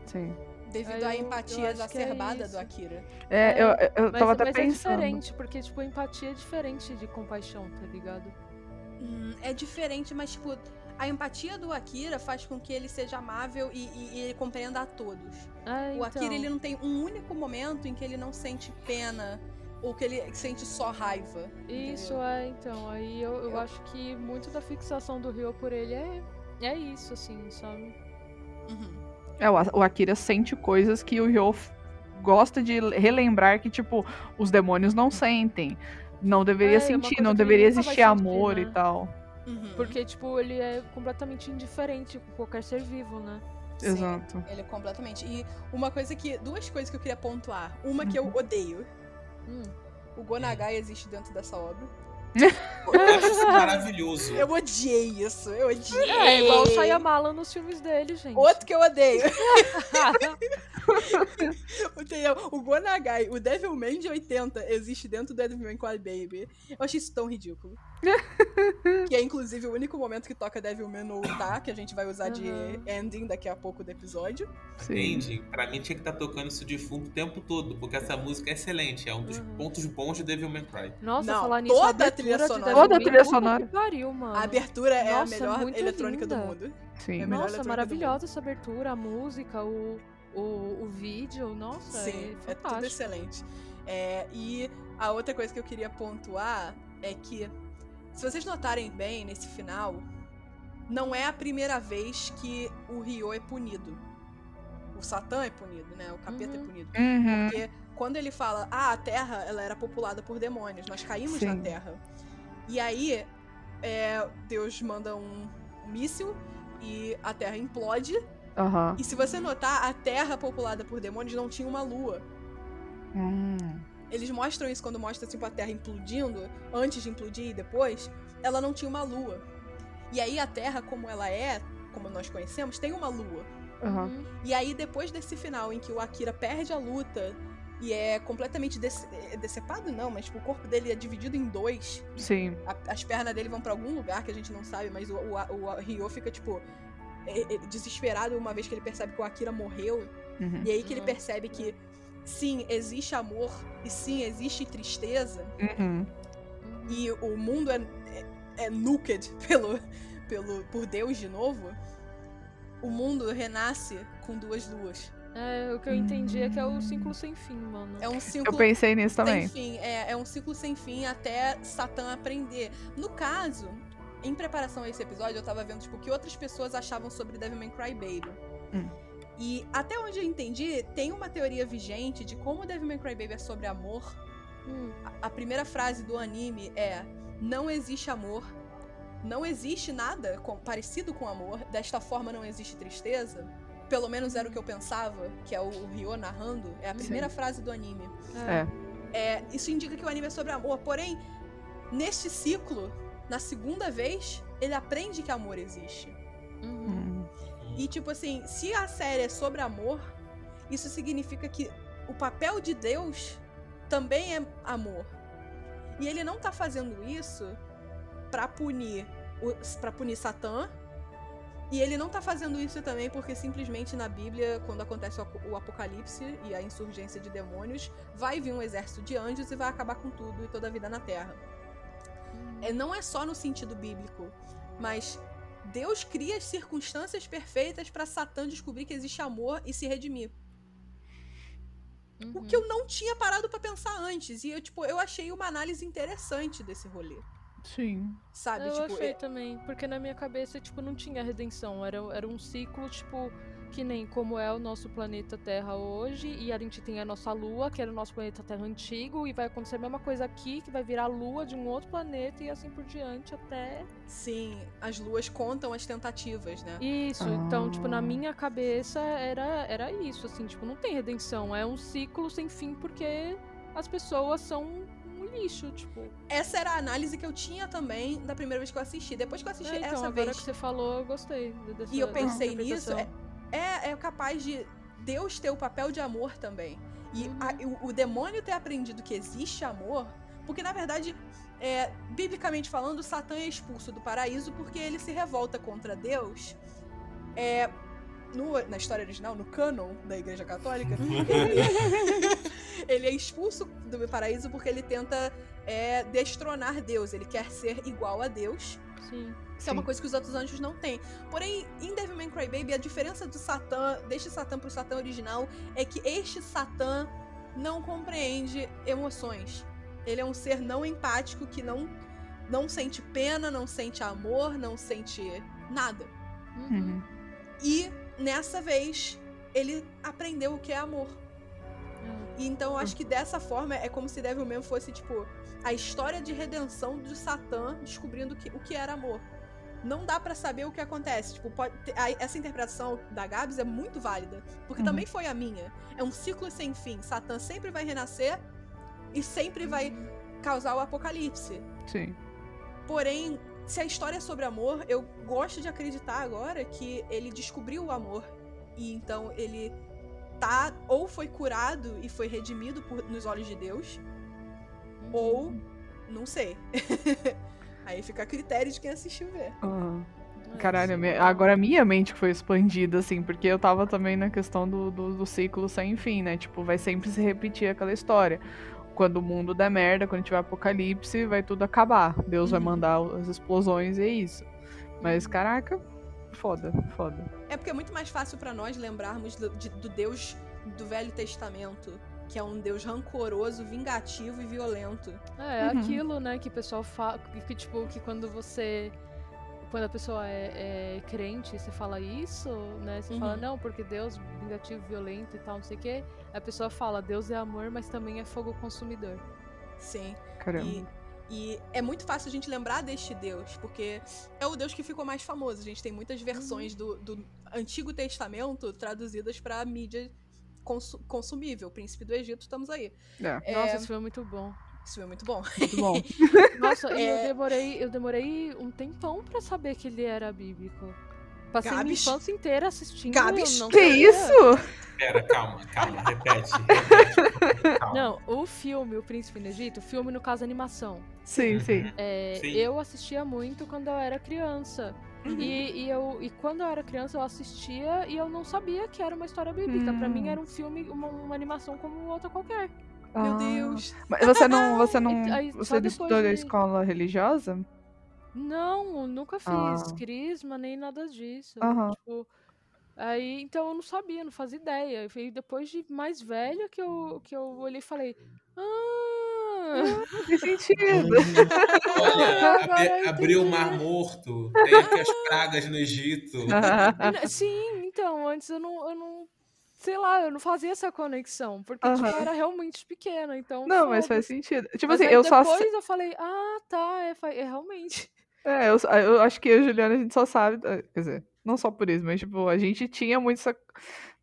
Sim. devido É, à empatia é exacerbada isso. do Akira. É, É, eu, eu Mas, tava até mas é pensando. diferente, porque, tipo, empatia é diferente de compaixão, tá ligado? Hum, é diferente, mas tipo, a empatia do Akira faz com que ele seja amável e, e- e ele compreenda a todos. É, O então. Akira ele não tem um único momento em que ele não sente pena ou que ele sente só raiva. Isso entendeu? é, então. Aí eu, eu Eu- acho que muito da fixação do Ryo por ele é, é isso, assim, sabe? Uhum. É, o Akira sente coisas que o Ryo gosta de relembrar que, tipo, os demônios não sentem. Não deveria É, é sentir, não deveria existir sentir, amor né? e tal. Uhum. Porque, tipo, ele é completamente indiferente com qualquer ser vivo, né? Sim, Exato. Ele é completamente. E uma coisa que. Duas coisas que eu queria pontuar. Uma que eu odeio. Hum. O Gonagai existe dentro dessa obra. Eu acho isso maravilhoso. Eu odiei isso. Eu odiei. É igual o Shyamalan nos filmes dele, gente. Outro que eu odeio. (laughs) (laughs) Entendeu? O Gonagai, o Devilman de 80, existe dentro do Devilman Cry Baby. Eu achei isso tão ridículo. Que é inclusive o único momento que toca Devilman no Tá, que a gente vai usar de Uhum. ending daqui a pouco do episódio. Sim. Entende? Pra mim tinha que estar tocando isso de fundo o tempo todo, porque essa música é excelente. É um dos Uhum. pontos bons de Devil May Cry. Nossa, Não, falar nisso, toda a trilha de sonora. Toda a trilha sonora. Que pariu, mano. A abertura é Nossa, a melhor muito eletrônica linda. do mundo. Sim. É melhor Nossa, maravilhosa essa abertura, a música, o, o, o vídeo, nossa, Sim, é é tudo excelente. É, e a outra coisa que eu queria pontuar é que, se vocês notarem bem nesse final, não é a primeira vez que o Ryo é punido. O Satã é punido, né? O capeta Uhum. é punido. Uhum. Porque quando ele fala, ah, a Terra ela era populada por demônios, nós caímos na Sim. Terra. E aí, é, Deus manda um míssil e a Terra implode. Aham. E se você notar, a Terra populada por demônios não tinha uma lua. Hum. Eles mostram isso quando mostra tipo, a Terra implodindo, antes de implodir e depois, ela não tinha uma lua. E aí a Terra, como ela é, como nós conhecemos, tem uma lua. Uhum. E aí, depois desse final em que o Akira perde a luta e é completamente dece- é decepado, não, mas tipo, o corpo dele é dividido em dois. Sim. A- as pernas dele vão pra algum lugar que a gente não sabe, mas o, o, o Ryo fica, tipo, é- é desesperado uma vez que ele percebe que o Akira morreu. Uhum. E aí que ele Uhum. percebe que sim, existe amor e sim, existe tristeza. Uhum. E o mundo é, é, é nuked (laughs) pelo, pelo, por Deus de novo. O mundo renasce com duas luas. É, o que eu entendi é que é o ciclo sem fim, mano. É um Eu ciclo pensei nisso sem também. fim. É, é um ciclo sem fim até Satã aprender. No caso, em preparação a esse episódio, eu tava vendo tipo, o que outras pessoas achavam sobre Devilman Crybaby. Hum. E até onde eu entendi, tem uma teoria vigente de como Devilman Crybaby é sobre amor. Hum, A, a primeira frase do anime é: Não existe amor. Não existe nada com- parecido com amor. Desta forma não existe tristeza. Pelo menos era o que eu pensava, que é o, o Ryo narrando. É a primeira frase do anime. É. É, isso indica que o anime é sobre amor. Porém, neste ciclo, na segunda vez, ele aprende que amor existe. uhum. Hum. E, tipo assim, se a série é sobre amor, isso significa que o papel de Deus também é amor. E ele não tá fazendo isso pra punir para punir Satã. E ele não tá fazendo isso também porque simplesmente na Bíblia, quando acontece o apo- o apocalipse e a insurgência de demônios, vai vir um exército de anjos e vai acabar com tudo e toda a vida na Terra. É, não é só no sentido bíblico, mas Deus cria as circunstâncias perfeitas pra Satã descobrir que existe amor e se redimir. O Uhum. que eu não tinha parado pra pensar antes. E eu, tipo, eu achei uma análise interessante desse rolê. Sim. Sabe? Eu tipo, achei é- também, porque na minha cabeça, tipo, não tinha redenção. Era, era um ciclo, tipo, que nem como é o nosso planeta Terra hoje, e a gente tem a nossa Lua, que era o nosso planeta Terra antigo, e vai acontecer a mesma coisa aqui, que vai virar a Lua de um outro planeta e assim por diante até. Sim, as luas contam as tentativas, né? Isso, então, tipo, na Ah. minha cabeça era, era isso, assim, tipo, não tem redenção, é um ciclo sem fim porque as pessoas são um lixo, tipo. Essa era a análise que eu tinha também da primeira vez que eu assisti. Depois que eu assisti É, então, essa agora vez que você falou, eu gostei dessa e eu pensei nisso, interpretação. É, é capaz de Deus ter o papel de amor também. E Uhum. a- o, o demônio ter aprendido que existe amor, porque na verdade, é, biblicamente falando, Satã é expulso do paraíso porque ele se revolta contra Deus. É, no- na história original, no cânon da Igreja Católica, ele, (laughs) ele é expulso do paraíso porque ele tenta é, destronar Deus. Ele quer ser igual a Deus. Sim. Isso é uma coisa que os outros anjos não têm. Porém, em Devilman Crybaby, a diferença do Satã, deste Satã pro Satã original, é que este Satã não compreende emoções. Ele é um ser não empático que não, não sente pena, não sente amor, não sente nada. Uhum. Uhum. E nessa vez, ele aprendeu o que é amor. E então eu acho que dessa forma é como se Devilman fosse, tipo, a história de redenção de Satã descobrindo que, o que era amor. Não dá pra saber o que acontece. Tipo, pode a- essa interpretação da Gabs é muito válida. Porque Uhum. também foi a minha. É um ciclo sem fim. Satã sempre vai renascer e sempre vai causar o apocalipse. Sim. Porém, se a história é sobre amor, eu gosto de acreditar agora que ele descobriu o amor. E então ele tá ou foi curado e foi redimido por- nos olhos de Deus, ou não sei. (laughs) Aí fica a critério de quem assistiu ver. É, Caralho, agora a minha mente foi expandida, assim, porque eu tava também na questão do, do, do ciclo sem fim, né? Tipo, vai sempre se repetir aquela história. Quando o mundo der merda, quando tiver apocalipse, vai tudo acabar. Deus vai Uhum. mandar as explosões e é isso. Mas, caraca, foda, foda. É porque é muito mais fácil pra nós lembrarmos do, de- do Deus do Velho Testamento, que é um Deus rancoroso, vingativo e violento. É, Uhum. aquilo, né, que o pessoal fala. Que, tipo, que quando você. Quando a pessoa é, é crente, você fala isso, né? Você fala, Uhum. não, porque Deus vingativo, violento e tal, não sei o quê. A pessoa fala, Deus é amor, mas também é fogo consumidor. Sim. Caramba. E, e é muito fácil a gente lembrar deste Deus, porque é o Deus que ficou mais famoso. A gente tem muitas versões do, do Antigo Testamento traduzidas pra mídia consu- consumível. Príncipe do Egito, estamos aí. É, É, Nossa, filme é muito bom. Isso é muito bom. muito bom. (laughs) Nossa, e eu É. demorei, eu demorei um tempão pra saber que ele era bíblico. Passei minha Gabs? infância inteira assistindo. Gabs? não que sabia. isso? Pera, calma, calma, repete. (laughs) repete calma. Não, o filme, O Príncipe no Egito, o filme no caso animação. Sim, sim. Uhum. É, Sim. eu assistia muito quando eu era criança. Uhum. E, e eu, e quando eu era criança, eu assistia e eu não sabia que era uma história bíblica. Pra Hum. mim era um filme, uma, uma animação como outra qualquer. Meu Ah. Deus. Mas você não, (laughs) você não, E aí, só você estudou de- escola religiosa? Não, nunca fiz Ah. crisma nem nada disso. Aham. Tipo, aí, então eu não sabia, não fazia ideia. E depois de mais velha que eu, que eu olhei e falei. Ah! Faz sentido. (laughs) Olha, (laughs) eu abriu o. Mar Morto, tem aqui as pragas no Egito. Sim, então, antes eu não, eu não. Sei lá, eu não fazia essa conexão. Porque, tipo, eu era realmente pequena. Então. Não, mas faz sentido. Tipo Mas assim, eu só. depois eu falei, ah, tá, é, é realmente. É, eu, eu acho que eu e a Juliana a gente só sabe. eh, Quer dizer, não só por isso, mas tipo, a gente tinha muito essa,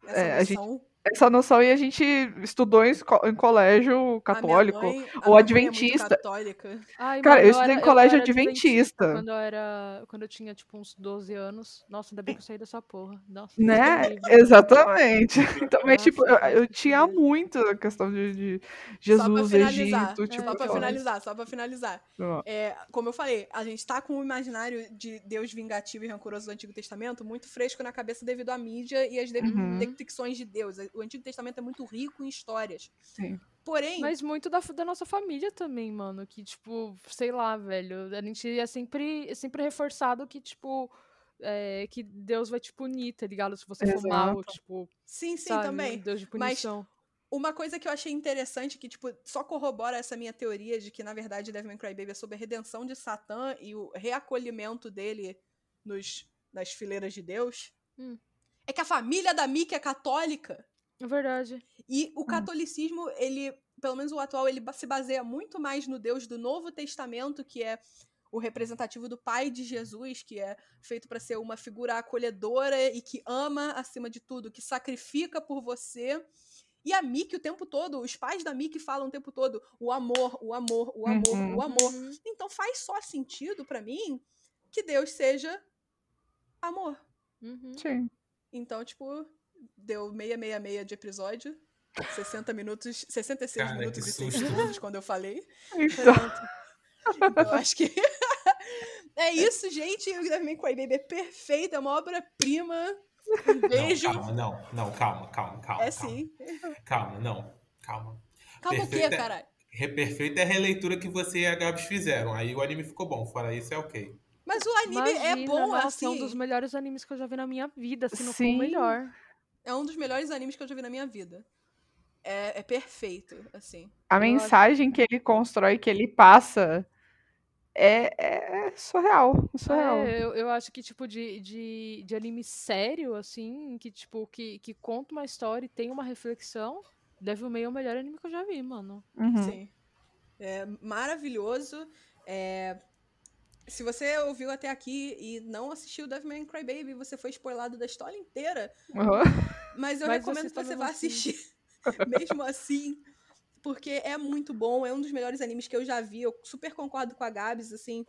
Essa É, a gente-. Essa noção e a gente estudou em, em colégio católico. Mãe, a ou minha mãe é muito adventista. católica. Ai, Cara, mano, eu estudei era- em colégio adventista. Quando eu era. Quando eu tinha, tipo, uns 12 anos. Nossa, ainda bem que eu saí dessa porra. Nossa, Né? Me livre. Exatamente. (laughs) (laughs) Então, mas, tipo, eu, eu tinha muito a questão de, de só Jesus, finalizar. Egito, tipo, só pra aquelas- finalizar, só pra finalizar. É, como eu falei, a gente tá com o imaginário de Deus vingativo e rancoroso do Antigo Testamento muito fresco na cabeça devido à mídia e às de- Uhum. depicções de Deus. O Antigo Testamento é muito rico em histórias. Sim. Porém, Mas muito da, da nossa família também, mano. Que, tipo, sei lá, velho. A gente é sempre, é sempre reforçado que, tipo. é, que Deus vai te punir, tá ligado? Se você for mal, Exato. tipo. sim, sim, sabe? também. Deus de Mas- punição. Uma coisa que eu achei interessante, que, tipo, só corrobora essa minha teoria de que, na verdade, Devilman Crybaby é sobre a redenção de Satã e o reacolhimento dele nos, nas fileiras de Deus, Hum. é que a família da Mickey é católica. É verdade. E o catolicismo, ele, pelo menos o atual, ele se baseia muito mais no Deus do Novo Testamento, que é o representativo do pai de Jesus, que é feito para ser uma figura acolhedora e que ama acima de tudo, que sacrifica por você. E a Mickey o tempo todo, os pais da Mickey falam o tempo todo o amor, o amor, o amor, Uhum. o amor. Uhum. Então faz só sentido pra mim que Deus seja amor. Uhum. Sim. Então, tipo, deu 666 de episódio. 60 minutos, 66 Cara, minutos e 6 susto. segundos quando eu falei. Então, Então, eu acho que. (laughs) é isso, gente. O Devil May Cry Baby é perfeito, é uma obra-prima. Um beijo. Não, calma, não, não, calma, calma, calma. é calma. sim. Calma, não, calma. Calma o quê, Perfeita- caralho? Reperfeita é a releitura que você e a Gabs fizeram. Aí o anime ficou bom. Fora isso, é ok. Mas o anime é Imagina, bom, nossa, assim. É um dos melhores animes que eu já vi na minha vida, se não for Sim. o melhor. É um dos melhores animes que eu já vi na minha vida. É, é perfeito, assim. a mensagem que ele constrói, que ele passa, é, é surreal. é surreal. É, eu, eu acho que, tipo, de, de, de anime sério, assim, que, tipo, que, que conta uma história e tem uma reflexão, Devil May é o melhor anime que eu já vi, mano. Uhum. Sim. É maravilhoso. É, Se você ouviu até aqui e não assistiu Devil May Cry Baby, você foi spoilado da história inteira. Uhum. Mas eu Mas recomendo que você vá assim. assistir. (laughs) mesmo assim. Porque é muito bom. É um dos melhores animes que eu já vi. Eu super concordo com a Gabs, assim.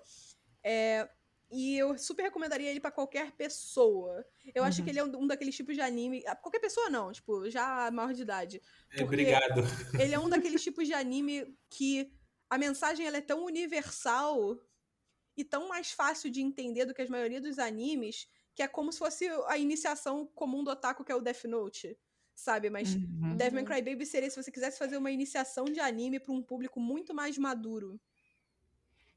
É, E eu super recomendaria ele pra qualquer pessoa. Eu acho Uhum. que ele é um um daqueles tipos de anime. Qualquer pessoa não, tipo, já maior de idade. É, Obrigado. Ele é um daqueles tipos de anime que a mensagem ela é tão universal e tão mais fácil de entender do que a maioria dos animes, que é como se fosse a iniciação comum do otaku, que é o Death Note, sabe? Mas Uhum. Devil May. Cry Baby seria se você quisesse fazer uma iniciação de anime para um público muito mais maduro,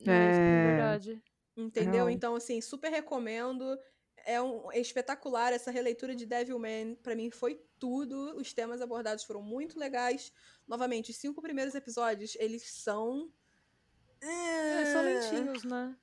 É, é É. verdade. entendeu? Então, assim, super recomendo. É, um, é espetacular essa releitura de Devilman. Pra mim foi tudo. Os temas abordados foram muito legais. Novamente, os cinco primeiros episódios, eles são. É, são lentinhos, né?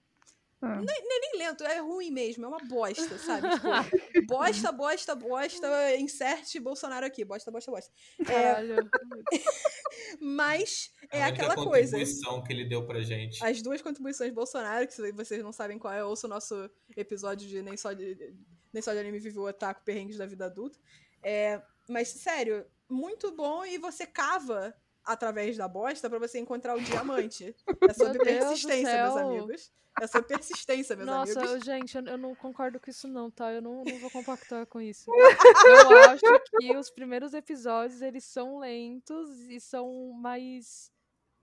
Ah. nem lento, é ruim mesmo, é uma bosta, sabe? Tipo, (laughs) bosta, bosta, bosta, inserte Bolsonaro aqui, bosta, bosta, bosta. É, (laughs) mas é a aquela coisa. contribuição que ele deu pra gente. As duas contribuições de Bolsonaro, que se vocês não sabem qual é, ouça o nosso episódio de Nem Só de, nem só de Anime Vive o Otaku, Perrengues da Vida Adulta. É, mas, sério, muito bom e você cava através da bosta pra você encontrar o (laughs) diamante. É sobre persistência, meus amigos. É sobre persistência, meus Nossa, amigos. eu- gente, eu, não concordo com isso não, tá? Eu não, não vou compactar com isso. Eu acho que os primeiros episódios, eles são lentos e são mais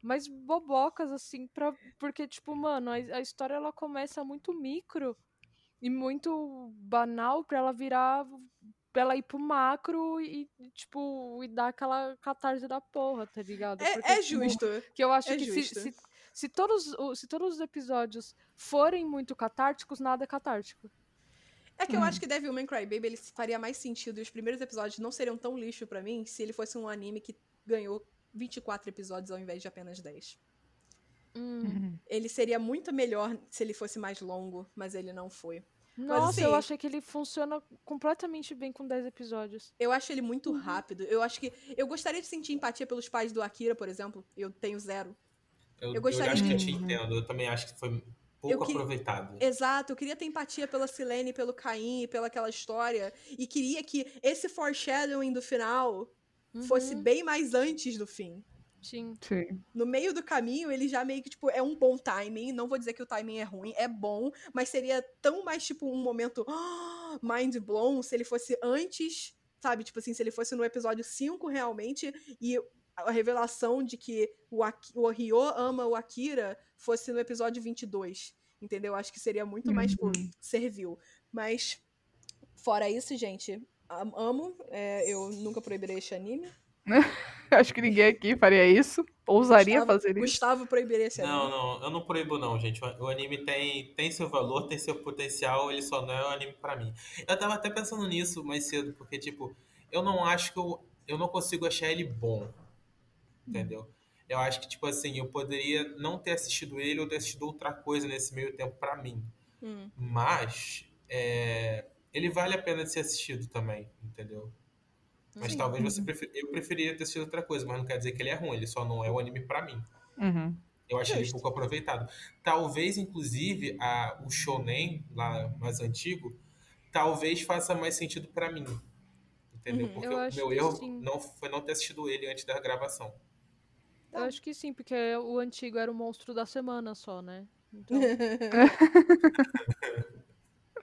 mais bobocas, assim, pra, porque, tipo, mano, a, a história, ela começa muito micro e muito banal pra ela virar, ela ir pro macro e, tipo, e dar aquela catarse da porra, tá ligado? É, Porque, é tipo, justo. que eu acho É que se, justo. se, se, todos, se todos os episódios forem muito catárticos, nada é catártico. É que eu Hum. acho que Devilman Crybaby ele faria mais sentido e os primeiros episódios não seriam tão lixo pra mim se ele fosse um anime que ganhou 24 episódios ao invés de apenas 10. Hum. Uhum. Ele seria muito melhor se ele fosse mais longo, mas ele não foi. Nossa, eu assim- achei que ele funciona completamente bem com 10 episódios. Eu acho ele muito Uhum. rápido. Eu acho que. Eu gostaria de sentir empatia pelos pais do Akira, por exemplo. Eu tenho zero. Eu, eu eu gostaria acho que eu de- te entendo. Eu também acho que foi pouco que- aproveitado. Exato, eu queria ter empatia pela Silene, pelo Caim, pela aquela história. E queria que esse foreshadowing do final fosse Uhum, bem mais antes do fim. Sim. Sim. No meio do caminho, ele já meio que, tipo, é um bom timing. Não vou dizer que o timing é ruim, é bom, mas seria tão mais, tipo, um momento ah, (gasps) mind blown se ele fosse antes, sabe? Tipo assim, se ele fosse no episódio 5 realmente, e a revelação de que o, Aki- o Ryo ama o Akira fosse no episódio 22. Entendeu? Acho que seria muito mais, tipo, Uhum. servil. Mas, fora isso, gente, am- amo. é, eu nunca proibirei este anime. (laughs) Acho que ninguém aqui faria isso. Ousaria Gustavo- fazer isso. Gustavo proibiria esse anime. Não, não, eu não proíbo não, gente. O anime tem, tem seu valor, tem seu potencial, ele só não é um anime pra mim. Eu tava até pensando nisso mais cedo, porque, tipo, eu não acho que eu, eu não consigo achar ele bom, entendeu? Eu acho que, tipo assim, eu poderia não ter assistido ele ou ter assistido outra coisa nesse meio tempo pra mim. Hum. Mas, é, ele vale a pena de ser assistido também, entendeu? Mas Sim. talvez você prefer... eu preferia ter assistido outra coisa, mas não quer dizer que ele é ruim, ele só não é o anime pra mim. Uhum. Eu acho ele Justo. pouco aproveitado. Talvez, inclusive, a, o shonen lá mais antigo, talvez faça mais sentido pra mim. Entendeu? Uhum. Porque o meu erro sim. não foi não ter assistido ele antes da gravação. Eu acho que sim, porque o antigo era o monstro da semana só, né? Então, (laughs)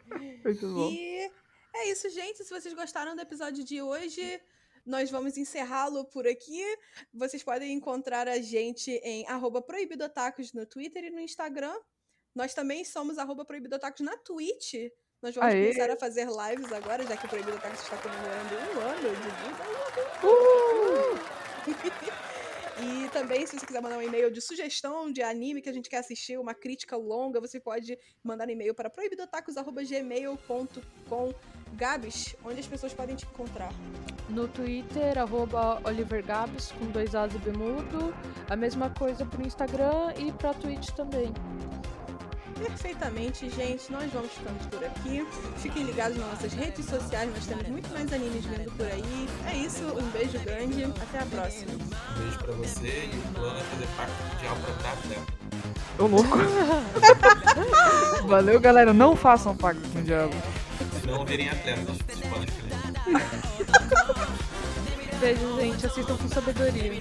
(laughs) Muito bom. E é isso, gente. Se vocês gostaram do episódio de hoje, nós vamos encerrá-lo por aqui. Vocês podem encontrar a gente em proibidotacos no Twitter e no Instagram. Nós também somos proibidotacos na Twitch. Nós vamos Aê! começar a fazer lives agora, já que o Proibido Tacos está comemorando um ano de vida. (laughs) E também, se você quiser mandar um e-mail de sugestão de anime que a gente quer assistir, uma crítica longa, você pode mandar um e-mail para proibidotacos.gmail.com. Gabs, onde as pessoas podem te encontrar? no Twitter, arroba olivergabs, com dois As e bemudo. A mesma coisa pro Instagram e pra Twitch também. Perfeitamente, gente. Nós vamos ficando por aqui. Fiquem ligados nas nossas redes sociais, nós temos muito mais animes vindo por aí. É isso, um beijo grande. Até a próxima. Um beijo pra você e o plano é fazer parte mundial pra dar atleta. Ô, louco. (laughs) Valeu, galera. Não façam pacto com o diabo. Não virem atletas. Beijo, gente. Assistam com sabedoria.